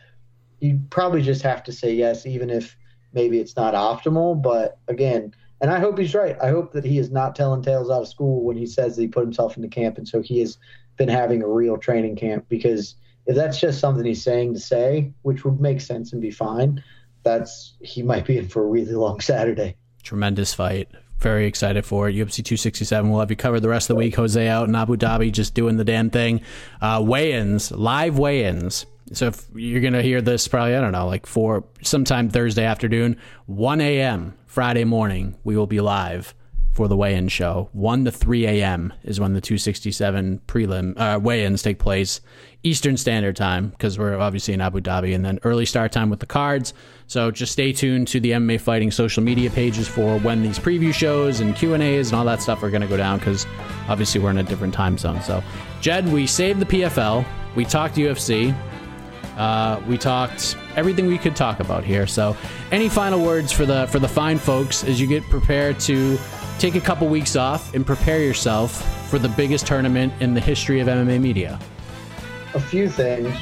you probably just have to say yes, even if maybe it's not optimal. But again, and I hope he's right. I hope that he is not telling tales out of school when he says that he put himself into camp, and so he has been having a real training camp. Because if that's just something he's saying to say, which would make sense and be fine, that's he might be in for a really long <laughs> Saturday. Tremendous fight very excited for it. UFC 267. We'll have you covered the rest of the week. Jose out in Abu Dhabi, just doing the damn thing. Uh, weigh-ins, live weigh-ins. So if you're gonna hear this, probably I don't know, like four, sometime Thursday afternoon, 1 a.m. Friday morning, we will be live for the weigh-in show. 1 to 3 a.m. is when the 267 prelim uh, weigh-ins take place, Eastern Standard Time, because we're obviously in Abu Dhabi, and then early start time with the cards. So just stay tuned to the MMA Fighting social media pages for when these preview shows and Q and A's and all that stuff are going to go down, because obviously we're in a different time zone. So, Jed, we saved the PFL. We talked UFC. Uh, we talked everything we could talk about here. So, any final words for the for the fine folks as you get prepared to take a couple weeks off and prepare yourself for the biggest tournament in the history of MMA media? A few things.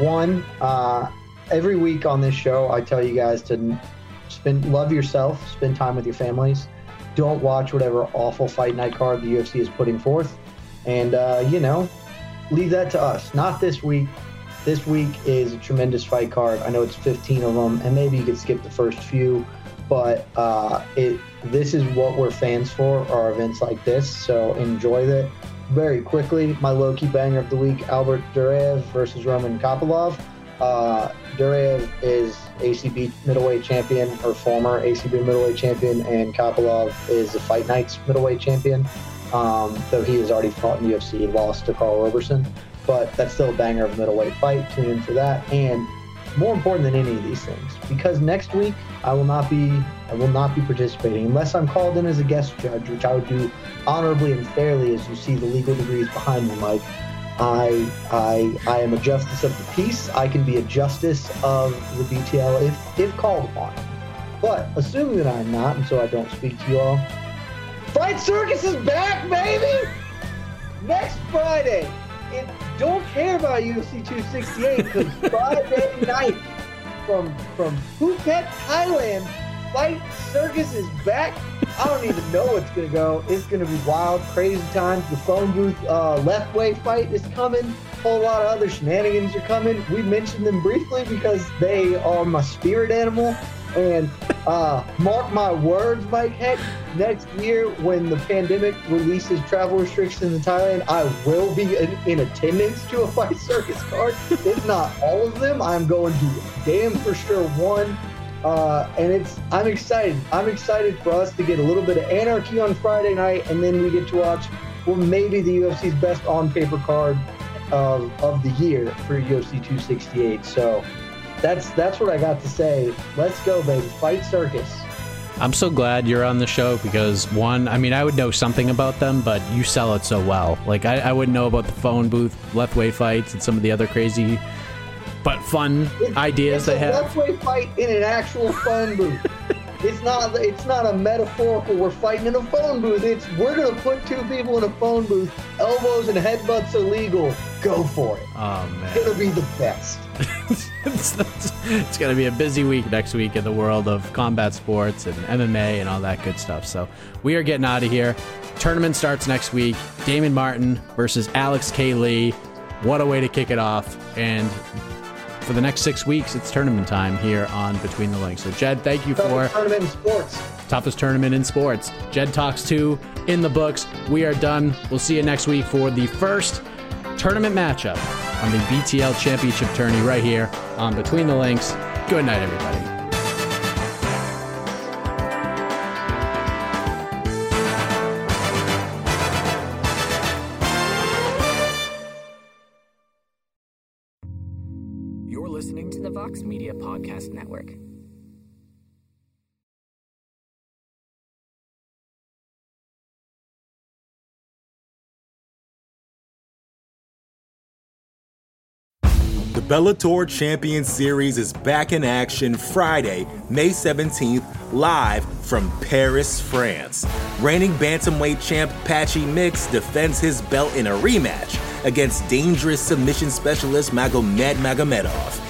One, uh, every week on this show, I tell you guys to spend love yourself, spend time with your families. Don't watch whatever awful fight night card the UFC is putting forth, and uh, you know, leave that to us. Not this week. This week is a tremendous fight card. I know it's 15 of them, and maybe you could skip the first few, but uh, it this is what we're fans for are events like this. So enjoy that. Very quickly, my low key banger of the week: Albert Duraev versus Roman Kopylov. Uh, Duraev is ACB middleweight champion or former ACB middleweight champion, and Kopylov is the Fight Nights middleweight champion. Um, though he has already fought in the UFC, lost to Karl Roberson, but that's still a banger of a middleweight fight. Tune in for that. And more important than any of these things, because next week I will not be I will not be participating unless I'm called in as a guest judge, which I would do honorably and fairly, as you see the legal degrees behind me, Mike. I I I am a justice of the peace. I can be a justice of the BTL if if called upon. But assuming that I'm not, and so I don't speak to you all, Fight Circus is back, baby! Next Friday. Don't care about UFC 268 because Friday night from from Phuket, Thailand, Fight Circus is back. I don't even know what's gonna go. It's gonna be wild, crazy times. The phone booth uh, left way fight is coming. A whole lot of other shenanigans are coming. We mentioned them briefly because they are my spirit animal. And uh, mark my words, Mike Heck, next year when the pandemic releases travel restrictions in Thailand, I will be in, in attendance to a <laughs> fight circus card. if not all of them, I'm going to damn for sure one. Uh, and it's I'm excited. I'm excited for us to get a little bit of anarchy on Friday night, and then we get to watch well maybe the UFC's best on paper card of, of the year for UFC 268. So that's that's what I got to say. Let's go, baby! Fight circus. I'm so glad you're on the show because one, I mean, I would know something about them, but you sell it so well. Like I, I wouldn't know about the phone booth, left way fights, and some of the other crazy but fun It's- ideas they have. left way fight in an actual phone booth. <laughs> it's not. It's not a metaphorical. We're fighting in a phone booth. It's we're gonna put two people in a phone booth. Elbows and headbutts illegal. Go for it. Oh It's man, gonna be the best. <laughs> it's, it's gonna be a busy week next week in the world of combat sports and MMA and all that good stuff. So we are getting out of here. Tournament starts next week. Damon Martin versus Alex K. Lee. What a way to kick it off! And for the next six weeks, it's tournament time here on Between the Links. So Jed, thank you for Toughest tournament in sports. toughest tournament in sports. Jed Talks 2 in the books. We are done. We'll see you next week for the first tournament matchup on the BTL Championship tourney right here on Between the Links. Good night, everybody. Podcast Network. The Bellator Champion Series is back in action Friday, May 17th, live from Paris, France. Reigning bantamweight champ Patchy Mix defends his belt in a rematch against dangerous submission specialist Magomed Magomedov.